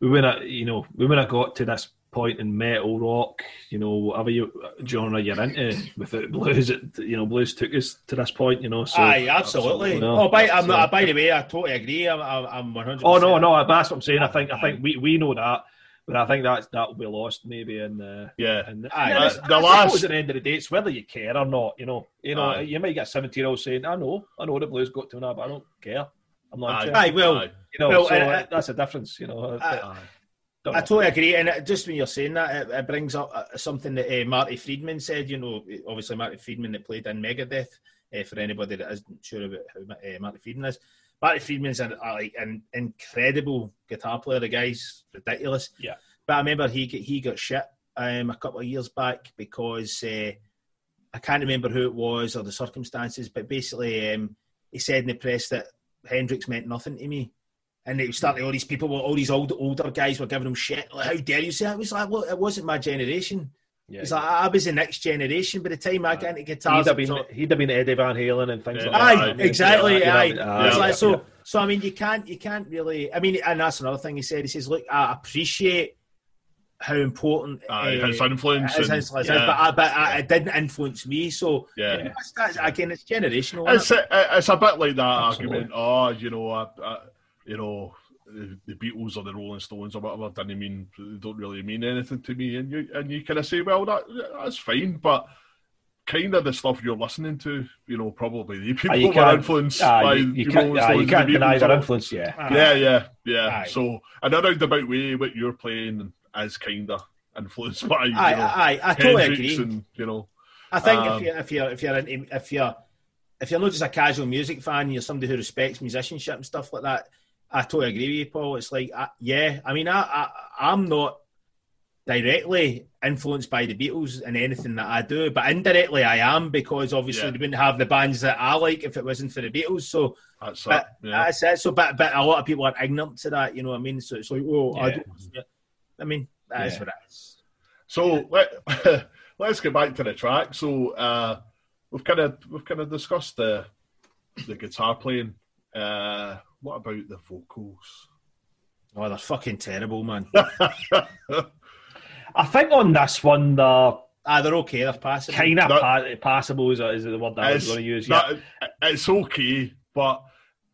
we wouldn't, have- you know, we wouldn't have got to this point in metal, rock, you know, whatever you, genre you're into without blues. It, you know, blues took us to this point. You know, so. aye, absolutely. absolutely. No, oh, by, I'm so- by the way, I totally agree. I'm, I'm, I'm 100. Oh no, no, that's what I'm saying. I think, I think we, we know that, but I think that that will be lost maybe in the. Yeah, in the, Aye. yeah, Uh, the I last- at the end of the day, it's whether you care or not. You know, you know, Aye. you might get a 17 year old saying, "I know, I know the blues got to now, but I don't care. I'm not Aye. Aye, well, Aye. You know, Well, so uh, uh, that's a difference. You know, I- Aye. I totally agree, and just when you're saying that, it, it brings up uh, something that uh, Marty Friedman said. You know, obviously Marty Friedman that played in Megadeth. Uh, for anybody that isn't sure about who uh, Marty Friedman is, Marty Friedman's an, uh, like an incredible guitar player. The guy's ridiculous. Yeah. But I remember he got, he got shit um, a couple of years back because uh, I can't remember who it was or the circumstances, but basically um, he said in the press that Hendrix meant nothing to me. And it was starting, all these people, were, all these old, older guys were giving him shit. Like, how dare you say that? It was like, well, it wasn't my generation. Yeah, It's like, I was the next generation. By the time I got into guitars, he'd have been all- he'd have been Eddie Van Halen and things Yeah. like Aye, that. exactly. Yeah, aye. you know, It's yeah, like, so, so I mean, you can't, you can't really. I mean, and that's another thing he said. He says, "Look, I appreciate how important Aye, uh, his influence. his and- influence yeah. is, but, I, but I, it didn't influence me. So yeah. that's, that's, again, it's generational. It's it? a, it's a bit like that Absolutely. argument. Oh, you know, I, I, you know, the, the Beatles or the Rolling Stones or whatever didn't mean they don't really mean anything to me, and you and you kind of say, well, that that's fine, but kind of the stuff you're listening to, you know, probably the ah, people Aye, you were influenced aye, by you, you can't, Stones you can't deny their influence. Yeah. Yeah, yeah, yeah. Aye. So, in a roundabout way, what you're playing is kind of influenced by, you Aye, know, aye, I totally agree. and you know, I think Um, if you if you're if you're into, if you're if you're not just a casual music fan, you're somebody who respects musicianship and stuff like that. I totally agree with you, Paul. It's like, I, yeah, I mean, I, I I'm not directly influenced by the Beatles in anything that I do, but indirectly I am because obviously Yeah. they wouldn't have the bands that I like if it wasn't for the Beatles. So that's but it. Yeah. that's it. So, but but a lot of people are ignorant to that. You know what I mean? So it's like, oh, I don't. I mean, that is Yeah. what it is. So let, let's get back to the track. So uh, we've kind of we've kind of discussed the the guitar playing. Uh, what about the vocals? Oh, they're fucking terrible, man. I think on this one, they're ah, they're okay. They're passable. kind of That- pa- passable. Is, is the word that I was going to use? Yeah. that, it's okay, but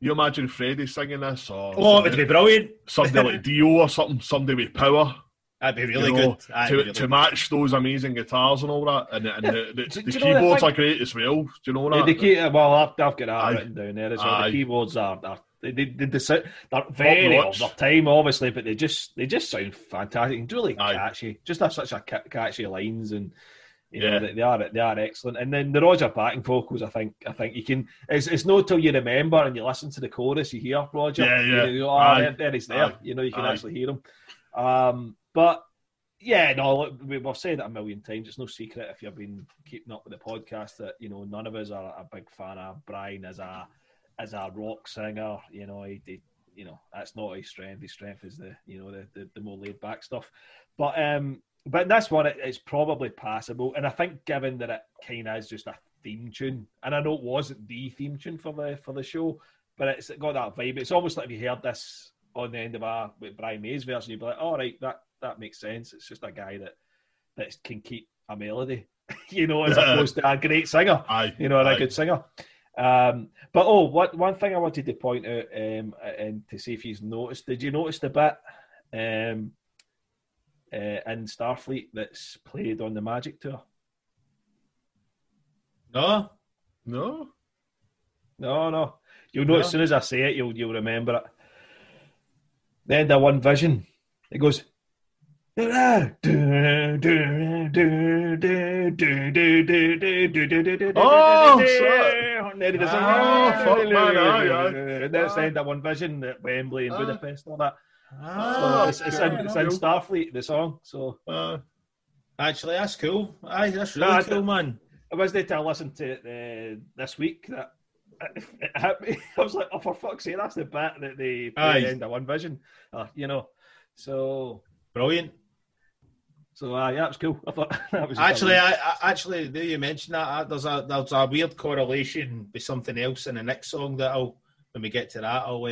you imagine Freddie singing this or Oh, it would be brilliant. somebody like Dio or something, somebody with power. That'd be really you know, good. That'd to, really to good. match those amazing guitars and all that, and, and the, the, Do- the do keyboards are great as well. Do you know Yeah, that? the key, well, I've, I've got that Aye. written down there as well. Aye. The keyboards are, are They they, they, they sound, they're very of their time, obviously, but they just they just sound fantastic and really Aye. catchy. Just have such a catchy lines and. You know, Yeah. they, they are they are excellent, and then the Roger backing vocals. I think I think you can. It's, it's not till you remember and you listen to the chorus you hear Roger. Yeah, yeah. You go, oh, Aye. there, there he's there. Aye. You know, you can Aye. actually hear him. Um, but yeah, no, look, we- we've said it a million times. It's no secret if you've been keeping up with the podcast that you know none of us are a big fan of Brian as a as a rock singer. You know, he, he you know that's not his strength. His strength is the you know the the, the more laid back stuff. But um, but in this one, it, it's probably passable, and I think given that it kind of is just a theme tune, and I know it wasn't the theme tune for the for the show, but it's got that vibe. It's almost like if you heard this on the end of a with Brian May's version, you'd be like, all right, that that makes sense. It's just a guy that that can keep a melody, you know, as opposed to a great singer Aye, you know, and a good singer. Um, but oh, what one thing I wanted to point out um, and to see if you've noticed, did you notice the bit um, uh, in Starfleet that's played on the Magic Tour? No, No, No, no. You'll know No. as soon as I say it, you'll you'll remember it. The end of One Vision, it goes. Oh, then it Oh, fuck, man, aye, aye. That's the end of One Vision at Wembley and Aye. Budapest, all that. Ah, it's, it's, in, it's in Starfleet, the song. So uh, actually, that's cool. Aye, that's really Nah, cool, man. I was there to listen to it uh, this week. That it hit me. I was like, "Oh, for fuck's sake, that's the bit that they play at the end of One Vision." Uh, you know, so Brilliant. so uh, yeah, it was cool. I thought that was Actually, I, I actually, do you mention that? uh, There's a there's a weird correlation with something else in the next song that I'll when we get to that, I'll uh,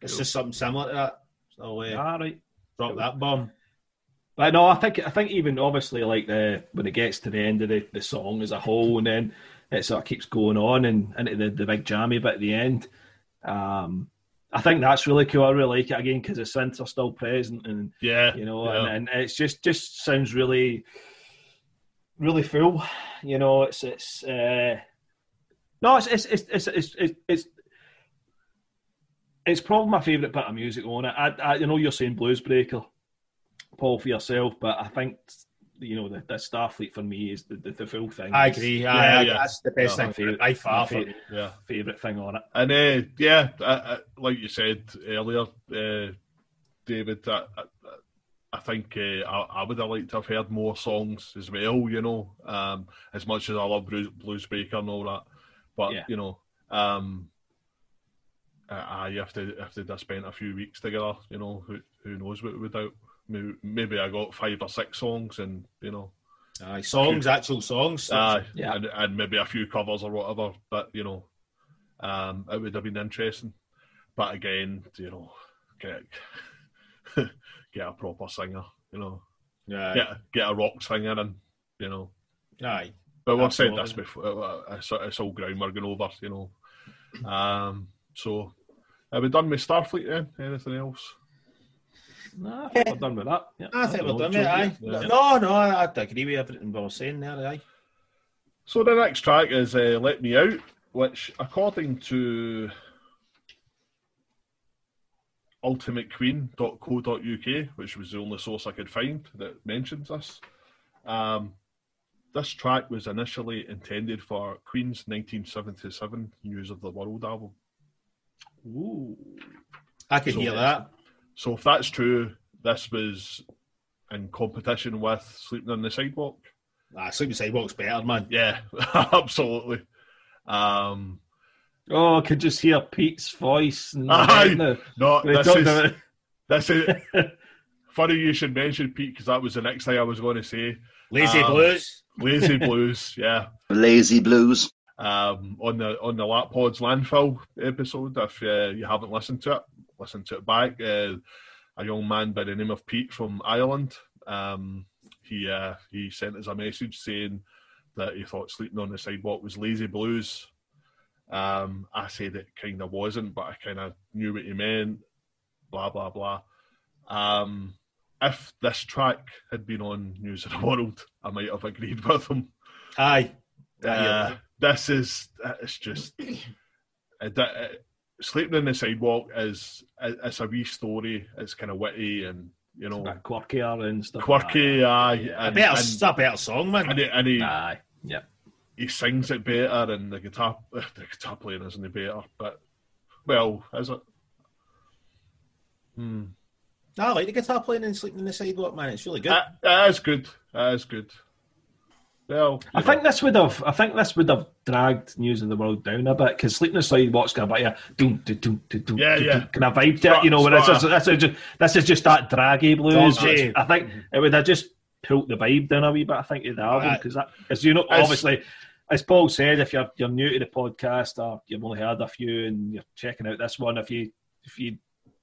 it's Cool. just something similar to that. I'll uh, ah, right. drop that bomb. But no, I think I think even obviously like the when it gets to the end of the, the song as a whole, and then it sort of keeps going on and into the, the big jammy bit at the end. Um, I think that's really cool. I really like it again because the synths are still present and yeah, you know, yeah. and, and it's just just sounds really, really full. You know, it's it's uh, no, it's it's it's it's it's, it's, it's it's probably my favourite bit of music on it. I, I, you know, you're saying Blues Breaker, Paul, for yourself, but I think you know the, the Starfleet for me is the, the, the full thing. I agree. Yeah, yeah. That's the best Yeah, thing it by far. my For fa- yeah. Favourite thing on it. And uh, yeah, I, I, like you said earlier, uh, David, I, I, I think uh, I, I would have liked to have heard more songs as well. You know, um, as much as I love Blues, Blues Breaker and all that, but you know, um, I, I have to have to have spent a few weeks together. You know, who who knows what without maybe, maybe I got five or six songs, and you know, Aye, songs, actual songs. Aye, Yeah. and, and maybe a few covers or whatever. But you know, um, it would have been interesting. But again, you know, get get a proper singer. You know, Aye. get get a rock singer, and you know. Aye. But we've said this before. uh, It's, it's all ground we're going over. You know. Um. So, are we done with Starfleet then? Anything else? No, I think we're done with that. Yeah, I think we're don't done know, with it, aye. Yeah. No, no, I, I agree with everything we were saying there, aye. So the next track is uh, "Let Me Out," which, according to ultimatequeen.co.uk, which was the only source I could find that mentions this, um, this track was initially intended for Queen's 1977 "News of the World" album. Ooh. I could So- hear that. So if that's true, this was in competition with "Sleeping on the Sidewalk." Ah, Sleeping Sidewalk's better, man. Yeah, absolutely. Um, Oh, I could just hear Pete's voice. And Aye. now. no, When this is about- this is funny. You should mention Pete because that was the next thing I was going to say. Lazy Um, Blues. Lazy Blues, yeah. Lazy Blues. Um, on the on the Lap Pods landfill episode. If uh, you haven't listened to it, listen to it back. Uh, a young man by the name of Pete from Ireland. Um, he uh, he sent us a message saying that he thought sleeping on the sidewalk was lazy blues. Um, I said it kind of wasn't, but I kind of knew what he meant. Blah blah blah. Um, if this track had been on News of the World, I might have agreed with him. Aye. Uh, this is it's just it, it, Sleeping in the Sidewalk is it's a wee story. It's kind of witty and you know quirkier and stuff. Quirky, aye. And, a better, and, a better song, man. And he, and he, aye, yeah. He sings it better, and the guitar the guitar playing isn't any better. But well, is it? Hmm. I like the guitar playing and sleeping in the sidewalk, man. It's really good. Uh, that is good. That is good. Well, I know. think this would have. I think this would have dragged News of the World down a bit because Sleeping in the Sidewalk's got a bit of yeah, yeah. kind of vibe to it. You know, when this is, this, is just, this is just that draggy blues. I think it would have just pulled the vibe down a wee bit. I think of the album because that, as you know, obviously, as Paul said, if you're you're new to the podcast or you've only heard a few and you're checking out this one, if you if you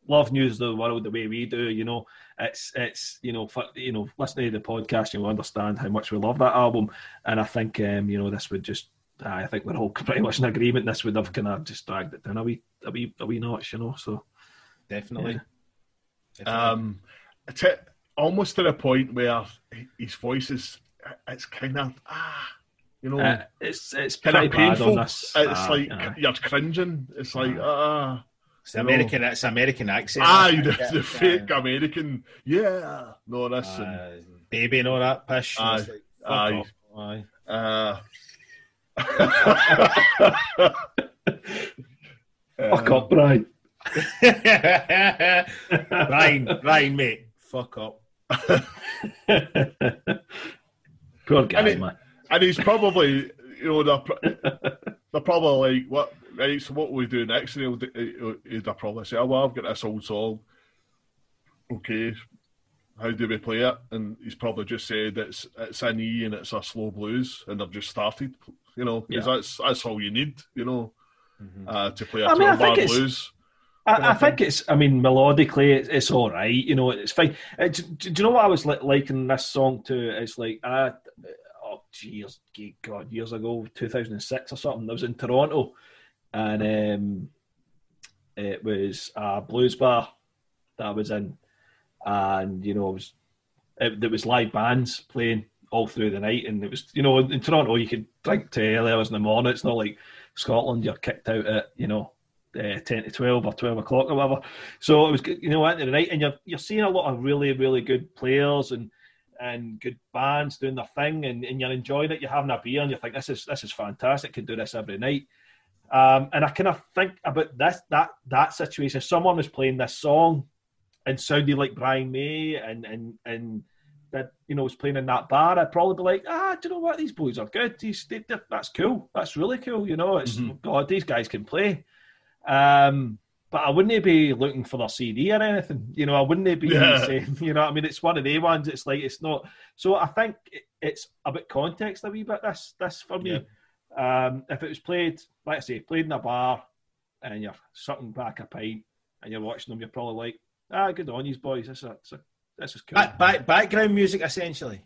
love news of the world the way we do, you know, it's it's you know for, you know listening to the podcast, you'll understand how much we love that album, and I think um, you know this would just. I think we're all pretty much in agreement. This would have kind of just dragged it down a wee, a wee, a wee notch, you know. So definitely, yeah. definitely. um, it's almost to the point where his voice is, it's kind of ah, you know, uh, it's it's kind of painful. It's uh, like uh, you're cringing. It's like ah. It's American. Know. It's American accent. Aye, the, the fake American. Yeah, no, listen, uh, baby and all that pish. Aye, like, aye, aye. Uh, Fuck up, Brian. Brian, Brian, mate. Fuck up. Poor guy, and it, man. And he's probably, you know, they're, they're probably like, what right, so what we do next? And he'll, he'll, probably say, oh, well, I've got this old song. Okay, how do we play it? And he's probably just said it's it's an E and it's a slow blues, and they've just started, you know, because yeah. that's that's all you need, you know, mm-hmm. uh, to play a I mean, bar blues. I, I think it's. I mean, melodically, it's, it's all right. You know, it's fine. Uh, do, do, you know what I was li- liking this song to? It's like, uh, oh, years, God, years ago, two thousand and six or something. I was in Toronto, and um, it was a blues bar that I was in, and you know, it was there was live bands playing all through the night, and it was you know in Toronto you could drink to early hours in the morning. It's not like Scotland, you're kicked out at you know uh, 10 to 12 or 12 o'clock or whatever. So it was, you know, at the night, and you're, you're seeing a lot of really, really good players and and good bands doing their thing, and, and you're enjoying it. You're having a beer, and you think this is this is fantastic. Could do this every night. Um, and I kind of think about this that that situation. Someone was playing this song and sounded like Brian May and and and that you know was playing in that bar, I'd probably be like, ah, do you know what? These boys are good. These, they, that's cool. That's really cool. You know, it's mm-hmm. God, these guys can play. Um, but I wouldn't be looking for their CD or anything. You know, I wouldn't be yeah. saying, you know, I mean, it's one of the ones. It's like it's not. So I think it's a bit context a wee bit. This this for me. Yeah. Um, if it was played, like I say, played in a bar and you're sucking back a pint and you're watching them, you're probably like, ah, good on you boys. This is, a, this is cool. Back, back, background music, essentially.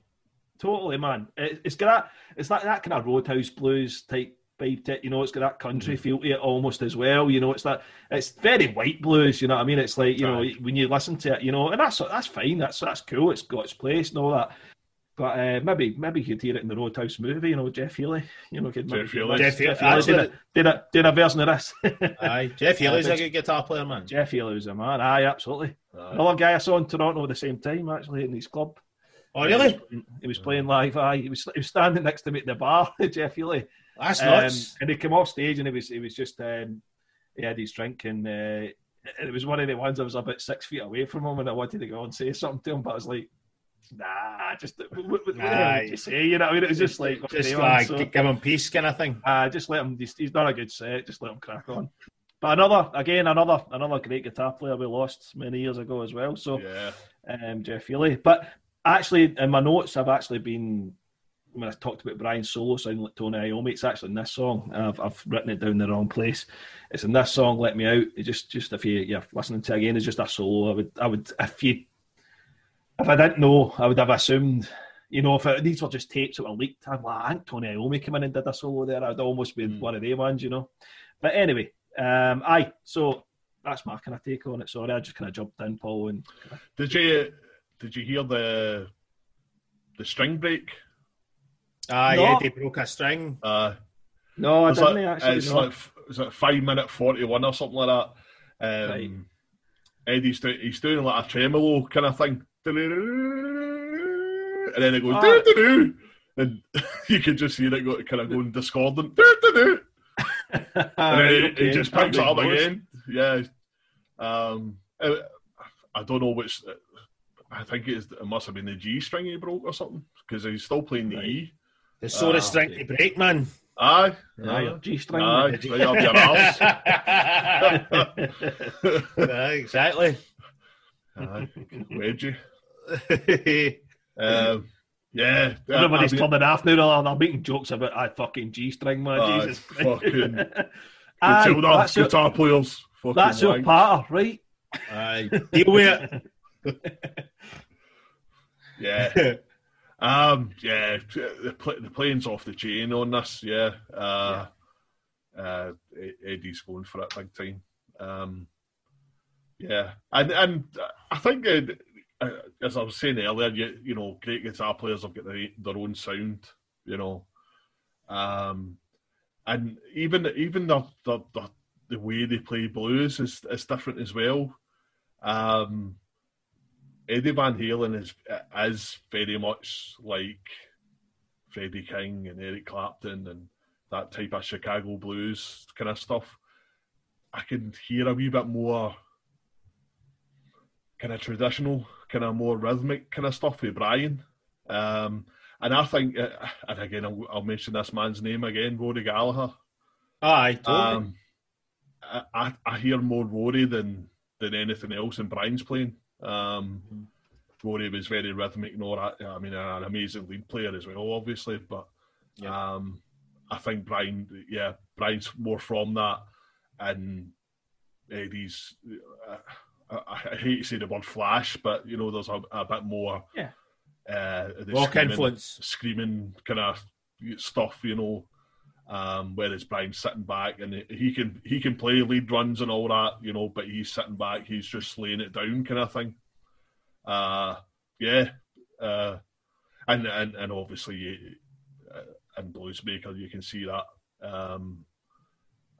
Totally, man. It, it's got that, it's like that kind of roadhouse blues type vibe to it. You know, it's got that country mm-hmm. feel to it almost as well. You know, it's that it's very white blues. You know what I mean? It's like you know when you listen to it, you know, and that's that's fine. That's that's cool. It's got its place and all that. But uh, maybe maybe you could hear it in the Roadhouse movie, you know, Jeff Healey. You know, could Jeff Healey. Jeff, Jeff Healey did, a, did, a, did a version of this. aye, Jeff Healey's uh, a good guitar player, man. Jeff Healey's a man. Aye, absolutely. Aye. Another guy I saw in Toronto at the same time, actually, in his club. Oh, really? He was, he was playing live. Aye, he was, he was standing next to me at the bar, Jeff Healey. That's nuts. Um, and he came off stage and he was he was just um, he had his drink and uh, it was one of the ones I was about six feet away from him and I wanted to go and say something to him, but I was like, nah, just what, what, what nah, you say? You know, I mean, it was just like just like so, give him peace kind of thing. Uh, just let him. Just, he's not a good set. Just let him crack on. But another, again, another, another great guitar player we lost many years ago as well. So, yeah. um, Jeff Healey. But actually, in my notes, I've actually been when I talked about Brian's solo sounding like Tony Iommi, it's actually in this song. I've, I've written it down the wrong place. It's in this song, "Let Me Out." It just, just if you, you're listening to it again, it's just a solo. I would, I would, if you if I didn't know, I would have assumed, you know, if it, these were just tapes that were leaked, I'd like, I think Tony Iommi came in and did a solo there. I'd almost be mm. one of the ones, you know. But anyway, um, aye, so that's my kind of take on it. Sorry, I just kind of jumped in, Paul. And did you did you hear the the string break? Ah, no. yeah, they broke a string. Uh, no, I didn't. Like, actually, it's no. like was it five minute forty one or something like that. Um, Right. Eddie's doing he's doing like a tremolo kind of thing, and then it goes doo-doo-doo. and you can just hear it go kind of going discordant, and then it, it just picks it up again. Yeah, um, I, don't know which. I think it's, it must have been the G string he broke or something because he's still playing the Right. E. The sort of strength to break, man. Aye, Aye, your G-string. aye. Aye, exactly. Aye, wedgie. Um, yeah, Everybody's I mean, turning off now. They're making jokes about I fucking G-string, man. Aye, Jesus. fucking Matilda, that's your, guitar players. Fucking that's your patter, right? Aye, deal with Yeah. Um, yeah, the, pl- the plane's off the chain on this. Yeah, uh, uh, E- Eddie's going for it big time. Um, yeah, and and I think uh, uh, as I was saying earlier, you, you know, great guitar players have got their, their own sound. You know, um, and even even the the, the the way they play blues is is different as well. Um, Eddie Van Halen is is very much like Freddie King and Eric Clapton and that type of Chicago blues kind of stuff. I can hear a wee bit more kind of traditional, kind of more rhythmic kind of stuff with Brian. Um, and I think, uh, and again, I'll, I'll mention this man's name again, Rory Gallagher. Aye, totally. Um, I, I, hear more Rory than than anything else in Brian's playing. Um, Rory was very rhythmic and all that. I mean, an amazing lead player as well, obviously. But Yeah. um, I think Brian, yeah, Brian's more from that, and Eddie's. Uh, I, I hate to say the word flash, but you know, there's a, a bit more. Yeah. Uh, the Rock screaming- influence. screaming kind of stuff, you know. Um, whereas Brian's sitting back and he can he can play lead runs and all that, you know, but he's sitting back, he's just laying it down, kind of thing. Uh, yeah, uh, and and and obviously uh, in Bluesbreaker you can see that. Um,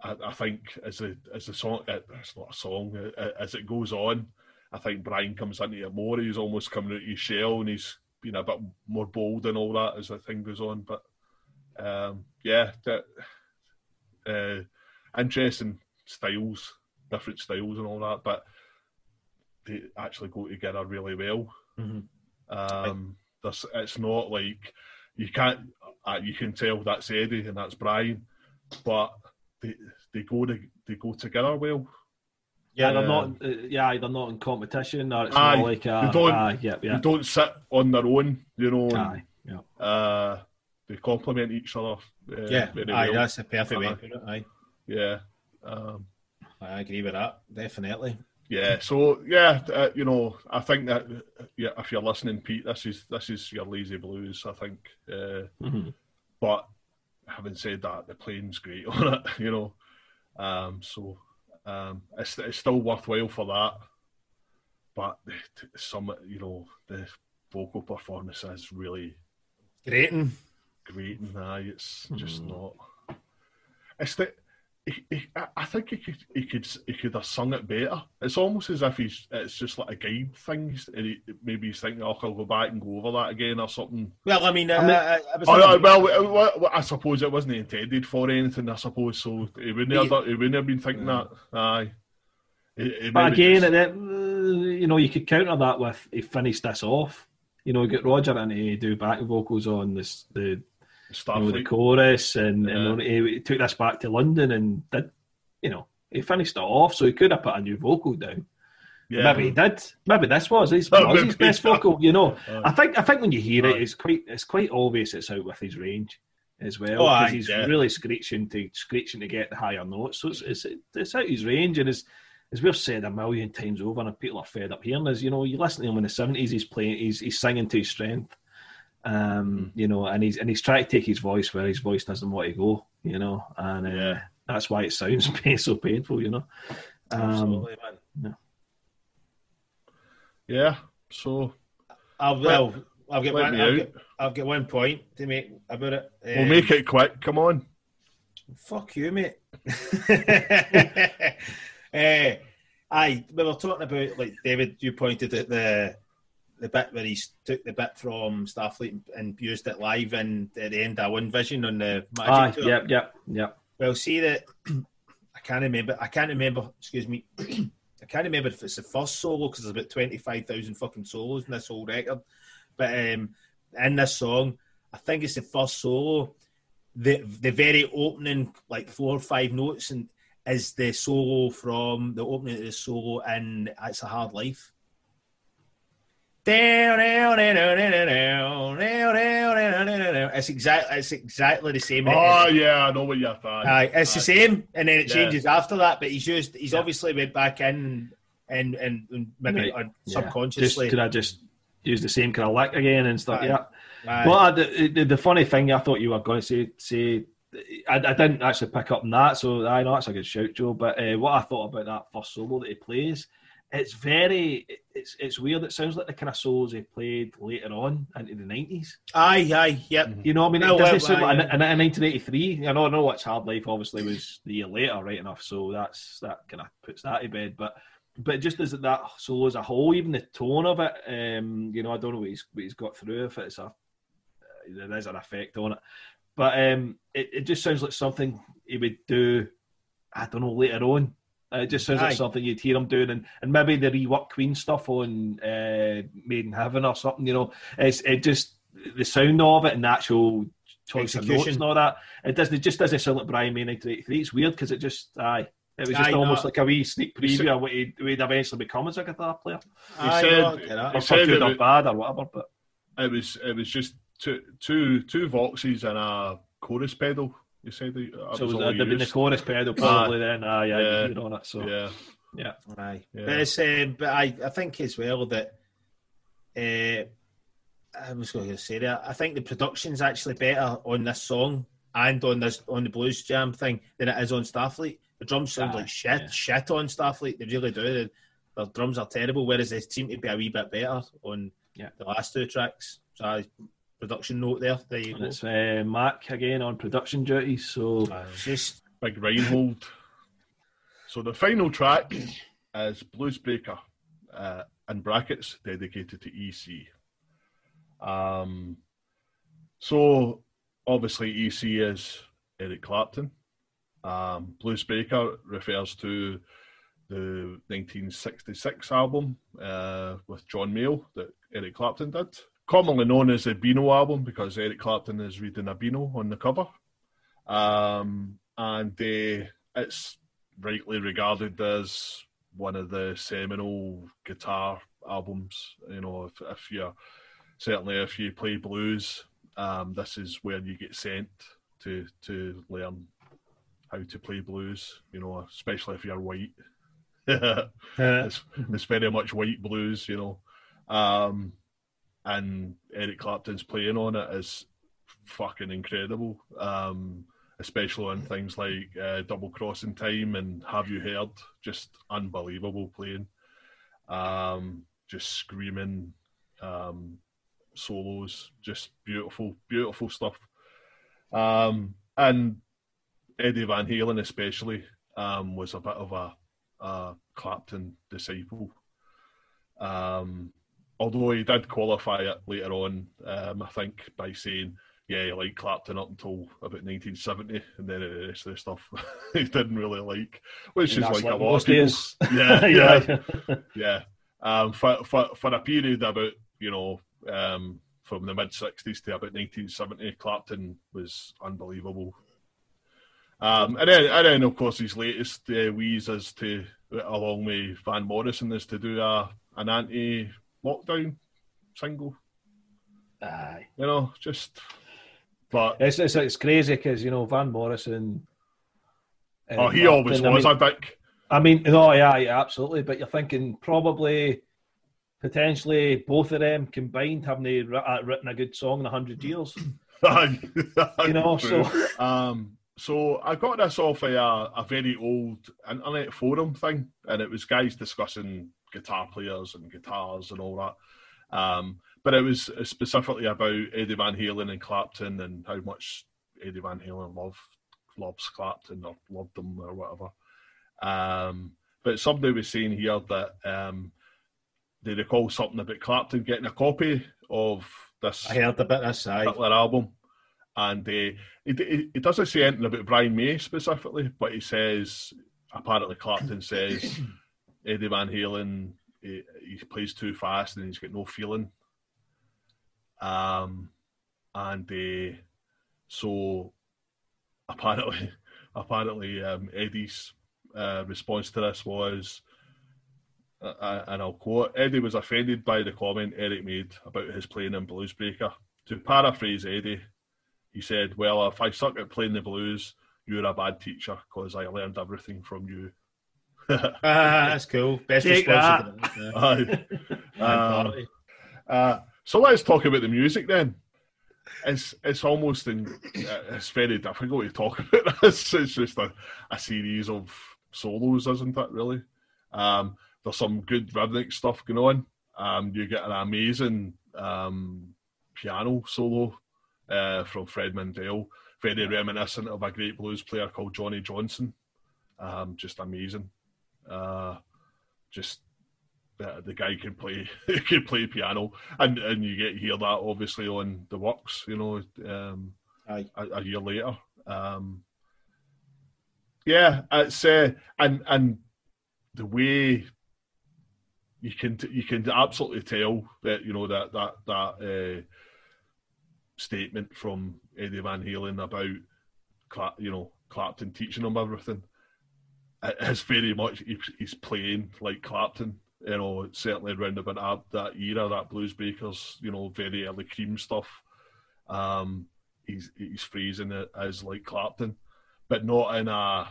I, I think as the as the song, uh, it's not a song, uh, as it goes on, I think Brian comes into it more. He's almost coming out of his shell and he's been a bit more bold and all that as the thing goes on. But um, yeah, that, uh, interesting styles, different styles and all that, but they actually go together really well. Mhm. Um, it's not like you can't, uh, you can tell that's Eddie and that's Brian, but they they go to, they go together well. Yeah, Yeah, they're Yeah. not. Uh, yeah, they're not in competition, or it's Aye, not like a. they don't- Aye, yeah, yeah. They don't sit on their own, you know. and, Aye, yeah. uh, they complement each other. Uh, Yeah, aye, well. that's the perfect way Uh-huh. to. Aye, yeah. Um, I agree with that. Definitely. yeah, so yeah, uh, you know, I think that yeah, if you're listening, Pete, this is this is your lazy blues. I think, uh, Mhm. but having said that, the playing's great on it, you know. Um, so um, it's it's still worthwhile for that. But some, you know, the vocal performance is really Grating. great, and aye, it's just Mhm. not. It's the. He, he, I- think he could he could he could have sung it better. It's almost as if he's it's just like a guide thing. And he, maybe he's thinking, "Oh, I'll go back and go over that again or something." Well, I mean, uh, I mean- uh, it was on no, the- well, I suppose it wasn't intended for anything. I suppose so. He wouldn't have, done- he wouldn't have been thinking that. Aye. He- he But again, just- it, uh, you know, you could counter that with he finished this off. You know, get Roger and to do back vocals on this the you know, the chorus, and, Yeah. and he, took this back to London and did, you know, he finished it off, so he could have put a new vocal down. yeah. Maybe he did. Maybe this was his, Oh, was his best vocal. You know, Aye. I think I think when you hear it, it's quite it's quite obvious it's out with his range as well Oh, because aye, he's yeah. really screeching to screeching to get the higher notes. So it's it's, it's out his range, and as as we've said a million times over, and people are fed up hearing is you know you listen to him in the seventies, he's playing, he's he's singing to his strength. Um, you know, and he's and he's trying to take his voice where his voice doesn't want to go, you know, and uh, Yeah. that's why it sounds so painful, you know. Um, Absolutely, man. Yeah. So I'll, well, I've got let one. I've out. got, I've got one point to make about it. we'll Um, make it quick. Come on. Fuck you, mate. uh, aye, we were talking about like David. You pointed at the the bit where he took the bit from Starfleet and used it live and at the end of One Vision on the Magic Aye, Tour. yep, yep, yep. Well, see that I can't remember. I can't remember. Excuse me. I can't remember if it's the first solo because there's about twenty five thousand fucking solos in this whole record. But um, in this song, I think it's the first solo. The the very opening, like four or five notes, and is the solo from the opening of the solo in "It's a Hard Life." It's exactly it's exactly the same. Oh yeah, I know what you're saying. Aye, it's the same, and then it Yeah. changes after that. But he's used, he's Yeah. obviously went back in and and, and maybe Right. un- Yeah. Just, subconsciously. could I just use the same kind of lick again and stuff? Aye. Yeah. Aye. Well, I, the, the the funny thing I thought you were going to say say I, I didn't actually pick up on that, so I know that's a good shout, Joe. But uh, what I thought about that first solo that he plays, it's very it's it's weird. It sounds like the kind of solos he played later on into the nineties. aye, aye, yep. You know, what I mean, it Oh, doesn't well, sound aye, like in, in 1983. I know, I know, what's Hard Life obviously was the year later, right enough. So that's that kind of puts that to bed. But but just as that solo as a whole, even the tone of it, um, you know, I don't know what he's what he's got through. If it's a uh, there is an effect on it, but um, it, it just sounds like something he would do. I don't know later on. It just sounds Aye. like something you'd hear him doing, and, and maybe the rework Queen stuff on uh, Made in Heaven or something. You know, it's it just the sound of it and the actual choice of notes Execution. and all that. It doesn't. It just doesn't sound like Brian May 1983. It's weird because it just aye. It was just Aye, almost no. like a wee sneak preview of what he'd, he'd eventually become as a guitar player, Aye, said- no, I get that. he or said good it or was- bad or whatever. But It was it was just two two two voxes and a chorus pedal. You said that, that so was all there'd he have been the chorus pedal probably then. Aye, yeah, Yeah. you're on it. So Yeah, yeah, Aye. Yeah. But it's um, but I, I think as well that uh, I was going to say that I think the production's actually better on this song and on this on the blues jam thing than it is on Starfleet. The drums sound Aye, like shit, yeah. shit on Starfleet. They really do. The, the drums are terrible, whereas they seem to be a wee bit better on Yeah. the last two tracks. So, aye, production note there. There you and go. it's uh, Mack again on production duties. So It's just big Reinhold. So the final track is Bluesbreaker, uh, in brackets, dedicated to EC. Um, so obviously EC is Eric Clapton. Um, Bluesbreaker refers to the 1966 album uh, with John Mayall that Eric Clapton did, commonly known as the Beano album because Eric Clapton is reading a Beano on the cover. Um, and uh, it's rightly regarded as one of the seminal guitar albums. You know, if, if you certainly if you play blues, um, this is where you get sent to to learn how to play blues. You know, especially if you're white. it's, it's very much white blues, you know. Um, and Eric Clapton's playing on it is fucking incredible. Um, especially on things like uh, Double Crossing Time and Have You Heard? Just unbelievable playing. Um, just screaming um, solos, just beautiful, beautiful stuff. Um, and Eddie Van Halen, especially, um, was a bit of a, a Clapton disciple. Um, although he did qualify it later on, um, I think, by saying, yeah, he liked Clapton up until about 1970, and then the rest of the stuff he didn't really like, which And is that's like a like lot of people. days. Yeah, yeah, yeah. yeah. Um, for, for for a period about you know um, from the mid '60s to about 1970, Clapton was unbelievable. Um, and then and then of course his latest uh, wheeze is to along with Van Morrison is to do a an anti-lockdown single. Aye. You know, just but It's, it's, it's crazy because, you know, Van Morrison. uh, oh, he Martin, always I was mean, a dick. I mean, no, yeah, yeah, absolutely. But you're thinking probably, potentially, both of them combined haven't they uh, written a good song in a hundred years? You know, so Um, so I got this off a, a very old internet forum thing, and it was guys discussing guitar players and guitars and all that. Um, but it was specifically about Eddie Van Halen and Clapton and how much Eddie Van Halen loved loves Clapton or loved them or whatever. Um, but somebody was saying here that um, they recall something about Clapton getting a copy of this I heard about this. Particular album, and uh, he, he doesn't say anything about Brian May specifically, but he says apparently Clapton says Eddie Van Halen he, he plays too fast and he's got no feeling. Um, and uh, so apparently, apparently um, Eddie's uh, response to this was, uh, uh, and I'll quote: Eddie was offended by the comment Eric made about his playing in Bluesbreaker. To paraphrase Eddie, he said, "Well, if I suck at playing the blues, you're a bad teacher because I learned everything from you." Ah, that's cool. Best Take response. yeah. Uh, Uh, so let's talk about the music then. It's it's almost in, uh, it's very difficult to talk about this. It's just a, a series of solos, isn't it? Really, um, there's some good rhythmic stuff going on. Um, you get an amazing um, piano solo uh, from Fred Mandel, very reminiscent of a great blues player called Johnny Johnson. Um, just amazing. Uh, just the, the guy can play he can play piano, and and you get hear that obviously on the works, you know, um, a, a year later. Um, yeah, it's uh, and and the way you can you can absolutely tell that you know that that that uh, statement from Eddie Van Halen about Cla- you know Clapton teaching him everything. It is very much he's playing like Clapton you know, certainly around about that, that era, that Blues Breakers, you know, very early cream stuff. Um, he's he's phrasing it as like Clapton, but not in a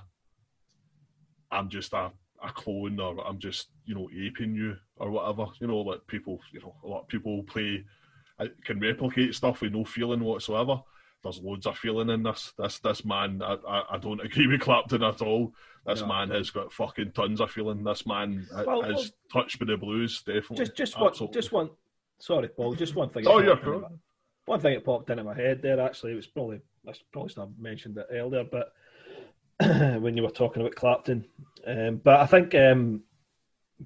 I'm just a, a clone or I'm just, you know, aping you or whatever. You know, like people, you know, a lot of people play uh, can replicate stuff with no feeling whatsoever. There's loads of feeling in this. This this man, I, I, I don't agree with Clapton at all. This No. man has got fucking tons of feeling. This man has Well, touched by the blues, definitely. Just, just one, just one. Sorry, Paul. Just one thing. Oh, yeah, popped cool. my- One thing that popped into my head there. Actually, it was probably I probably should have mentioned it earlier, but when you were talking about Clapton, um, but I think um,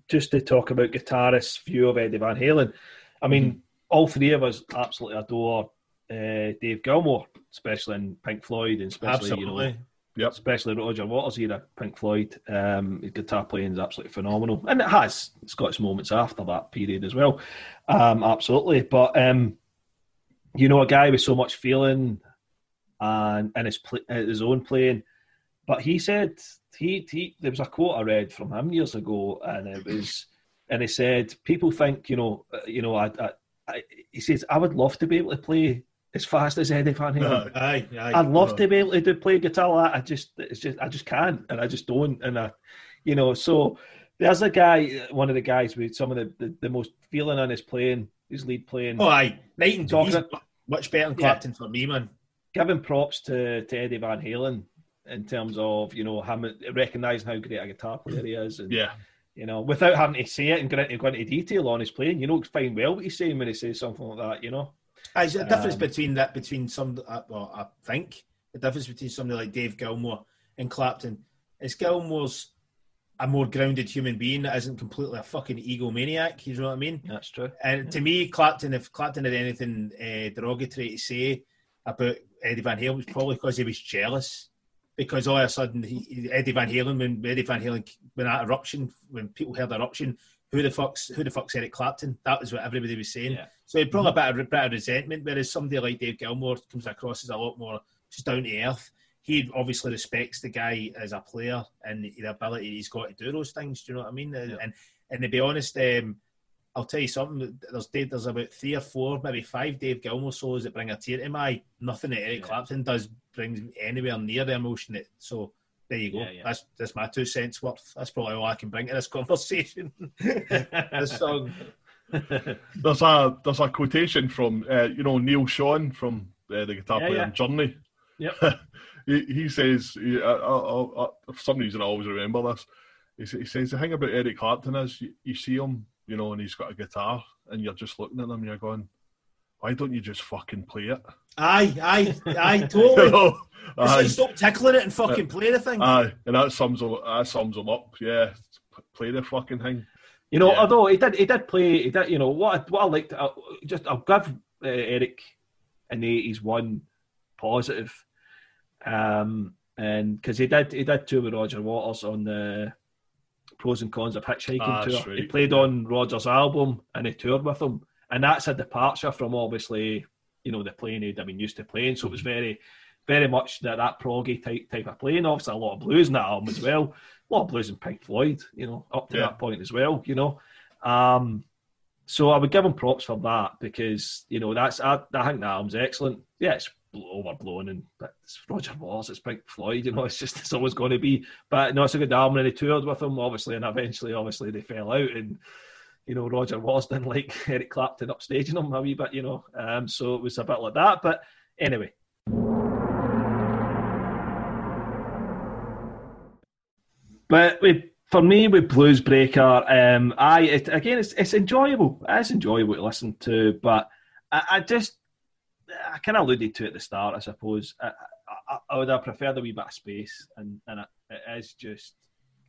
just to talk about guitarist's view of Eddie Van Halen. I mean, Mm-hmm. all three of us absolutely adore uh, Dave Gilmour, especially in Pink Floyd, and especially you know Absolutely. Yep. especially Roger Waters era, Pink Floyd. Um, his guitar playing is absolutely phenomenal, and it has it's got its moments after that period as well. Um, absolutely, but um, you know, a guy with so much feeling and and his pl- uh, his own playing. But he said he, he there was a quote I read from him years ago, and it was and he said people think you know uh, you know I, I, I he says I would love to be able to play as fast as Eddie Van Halen. Aye, aye. I'd love to be able to do, play guitar like that. I just, it's just, I just can't, and I just don't. And I, you know, so there's a guy, one of the guys with some of the, the, the most feeling on his playing, his lead playing. Oh, aye. Night and Talking- much better than Yeah. For me, man. Giving props to, to Eddie Van Halen in terms of you know him recognizing how great a guitar player he is, and Yeah, you know without having to say it and go into, go into detail on his playing, you know it's fine well what he's saying when he says something like that, you know. There's a difference Um, between that between some. uh, Well, I think the difference between somebody like Dave Gilmour and Clapton is Gilmour's a more grounded human being that isn't completely a fucking egomaniac. You know what I mean? That's true. And to me, Clapton, if Clapton had anything uh, derogatory to say about Eddie Van Halen, it was probably because he was jealous. Because all of a sudden, he, Eddie Van Halen, when Eddie Van Halen, when that eruption, when people heard eruption, who the fuck's who the fuck's Eric Clapton? That was what everybody was saying. Yeah. So he probably a bit of, bit of resentment. Whereas somebody like Dave Gilmour comes across as a lot more just down to earth. He obviously respects the guy as a player and the ability he's got to do those things. Do you know what I mean? And and, and to be honest, um, I'll tell you something. There's there's about three or four, maybe five Dave Gilmour solos that bring a tear to my eye. Nothing that Eric Yeah. Clapton does brings anywhere near the emotion. That so there you go. Yeah, yeah. That's that's my two cents worth. That's probably all I can bring to this conversation. this song. there's a there's a quotation from uh, you know Neal Schon from uh, the guitar Yeah, player yeah. in Journey. Yep. he, he says, he, I, I, I, for some reason I always remember this. He, he says the thing about Eric Clapton is you, you see him, you know, and he's got a guitar, and you're just looking at him, and you're going, why don't you just fucking play it? Aye, aye, aye, totally. You know? It's like Aye, stop tickling it and fucking play the thing. aye, and that sums them. That sums them up. Yeah, play the fucking thing. You know, Yeah. although he did, he did play. He did. You know what? I, what I liked. I, just I'll give uh, Eric in the eighties one positive, um, and because he did, he did tour with Roger Waters on the pros and cons of hitchhiking Ah, tour. that's He played yeah. on Roger's album and he toured with him, and that's a departure from obviously, you know, the playing he'd been used to playing. So it was very, very much that that proggy type type of playing. Obviously, a lot of blues in that album as well. A lot of blues and Pink Floyd, you know, up to Yeah. that point as well, you know. Um, so I would give him props for that because you know that's I, I think that album's excellent. Yeah, it's overblown and but it's Roger Waters, it's Pink Floyd, you know, it's just it's always going to be. But no, it's a good album and he toured with him obviously, and eventually, obviously, they fell out and. You know, Roger didn't like Eric Clapton upstaging him a wee bit, you know. Um, so it was a bit like that. But anyway, But with, for me, with Bluesbreaker, um, I it, again, it's it's enjoyable. It's enjoyable to listen to, but I, I just I kind of alluded to it at the start, I suppose. I, I, I would have preferred a wee bit of space, and and it, it is just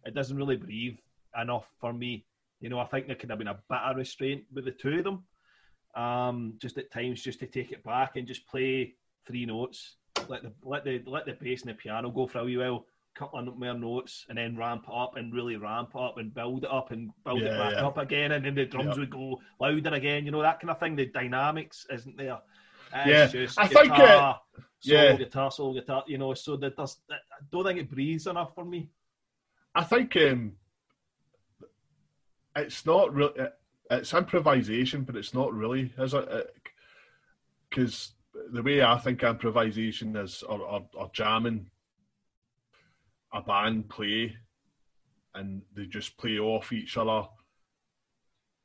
it doesn't really breathe enough for me. You know, I think there could have been a bit of restraint with the two of them, um, just at times, just to take it back and just play three notes, let the let the let the bass and the piano go for a wee while couple of more notes and then ramp up and really ramp up and build it up and build it back yeah. up again and then the drums Yeah. would go louder again. You know that kind of thing. The dynamics isn't there. It's Yeah, just I think, uh, solo yeah. guitar, solo guitar. You know, so that does. I don't think it breathes enough for me. I think um, it's not really. It's improvisation, but it's not really, is it? Because the way I think improvisation is, or, or, or jamming, a band play, and they just play off each other,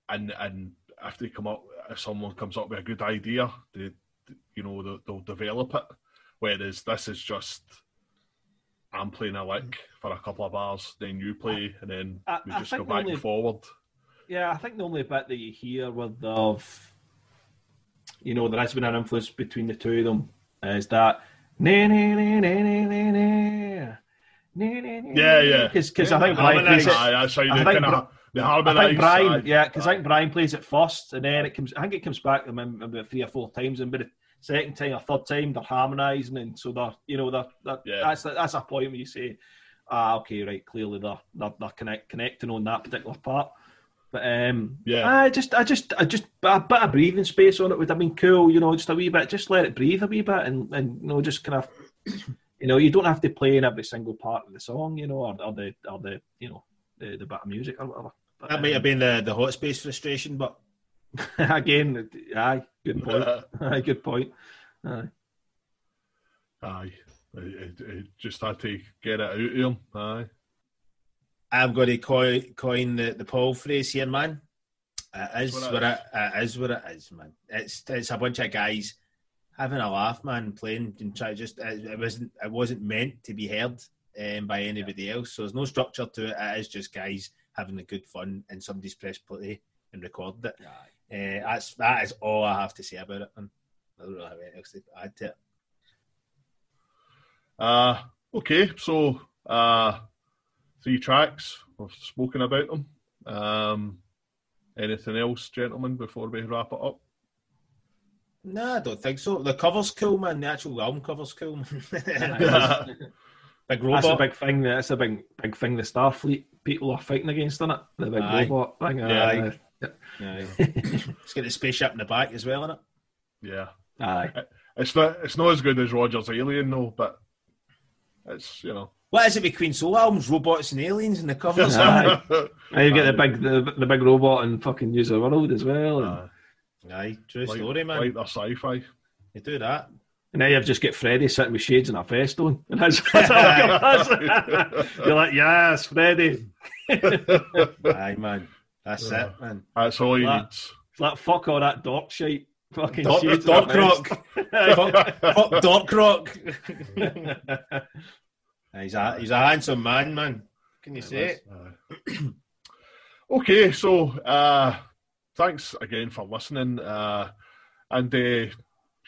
and and if they come up, if someone comes up with a good idea, they, you know, they'll, they'll develop it. Whereas this is just I'm playing a lick for a couple of bars, then you play, and then I- we just go back only- and forward yeah, I think the only bit that you hear with of, you know, there has been an influence between the two of them is that. Nee, nee, nee, nee, nee, nee, nee. Nee, yeah, yeah. Because yeah, I think Brian plays it. I think Brian, yeah, because I think Brian plays it first, and then it comes. I think it comes back about three or four times, and but the second time or third time they're harmonising, and so they're you know they're, they're yeah. that's that's a point where you say, ah, okay, right, clearly they're they're, they're connect, connecting on that particular part. But um, Yeah. I just, I just, I just a bit of breathing space on it would have been cool, you know, just a wee bit, just let it breathe a wee bit, and and you know, just kind of, you know, you don't have to play in every single part of the song, you know, or, or the or the you know the, the bit of music or whatever. But, That might have been the, the hot space frustration, but Again, aye, good point. aye, good point. Aye. Aye, it, it, it just had to get it out of him. Aye, I'm going to coin, coin the, the Paul phrase here, man. It is What what it it, is what it is, man. It's it's a bunch of guys having a laugh, man, playing and try just it, it wasn't it wasn't meant to be heard um, by anybody else. So there's no structure to it. It is just guys having a good fun, and somebody's pressed play and recorded it. Uh, that's that is all I have to say about it, man. I don't really have anything else to add to it. Uh, okay, so uh, three tracks. We've spoken about them. Um, anything else, gentlemen, before we wrap it up? No, I don't think so. The cover's cool, man. The actual album cover's cool. man. Yeah. Big That's a big thing. That's a big, big thing. The Starfleet people are fighting against, isn't it? The big Aye. robot thing. Yeah. Aye. Yeah. it's got the spaceship in the back as well, innit? Yeah, Aye. it's not it's not as good as Roger's Alien though, but it's you know. What is it with Queen Soul albums? Robots and aliens and the covers? Aye. And you get the big, the, the big robot and fucking use the world as well. And, Aye. Aye, true like, story, man. like their sci-fi. You do that. and now you've just got Freddie sitting with shades and a vest on. And that's, that's all it does. You're like, yes, Freddie. Aye, man. That's Yeah. it, man. That's all he That- needs. It's like, fuck all that dark shit. Fucking Dork, shades dork and a rock. fuck, fuck Dork Rock. He's, a, he's a handsome man, man. Can you say it? Okay, so uh, thanks again for listening, uh, and uh,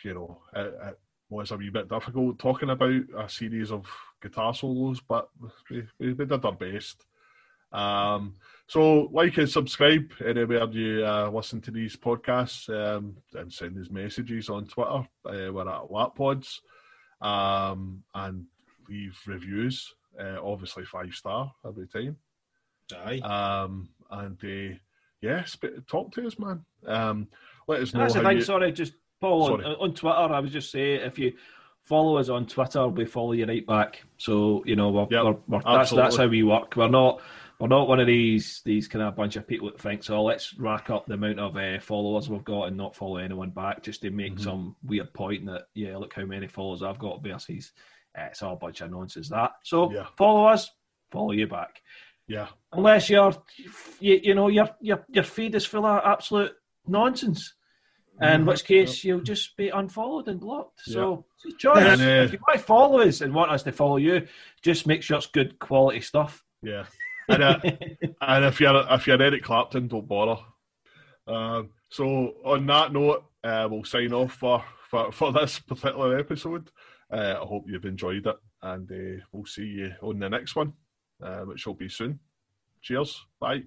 you know, it, it was a wee bit difficult talking about a series of guitar solos, but we, did our best. Um, so, like and subscribe anywhere you uh, listen to these podcasts um, and send us messages on Twitter. Uh, we're at Lappods um, and leave reviews. Uh, obviously, five star every time. Aye. Um, and uh, yeah, sp- talk to us, man. Um, let us know. That's the thing. you- Sorry, just Paul on, Sorry. on Twitter. I was just saying if you follow us on Twitter, we follow you right back. So you know we're, Yep, we're, we're, that's that's how we work. We're not we're not one of these these kind of bunch of people that think so. Let's rack up the amount of uh, followers we've got and not follow anyone back just to make Mhm. some weird point that yeah, look how many followers I've got versus it's all a bunch of nonsense. That so Yeah. follow us, follow you back yeah, unless you're you, you know your your your feed is full of absolute nonsense in Mhm. which case you'll just be unfollowed and blocked so choice And, uh, if you want to follow us and want us to follow you just make sure it's good quality stuff yeah. And, uh, and if you're if you're Eric Clapton, don't bother. Um, so on that note, uh, we'll sign off for, for, for this particular episode. Uh, I hope you've enjoyed it, and uh, we'll see you on the next one, uh, which will be soon. Cheers. Bye.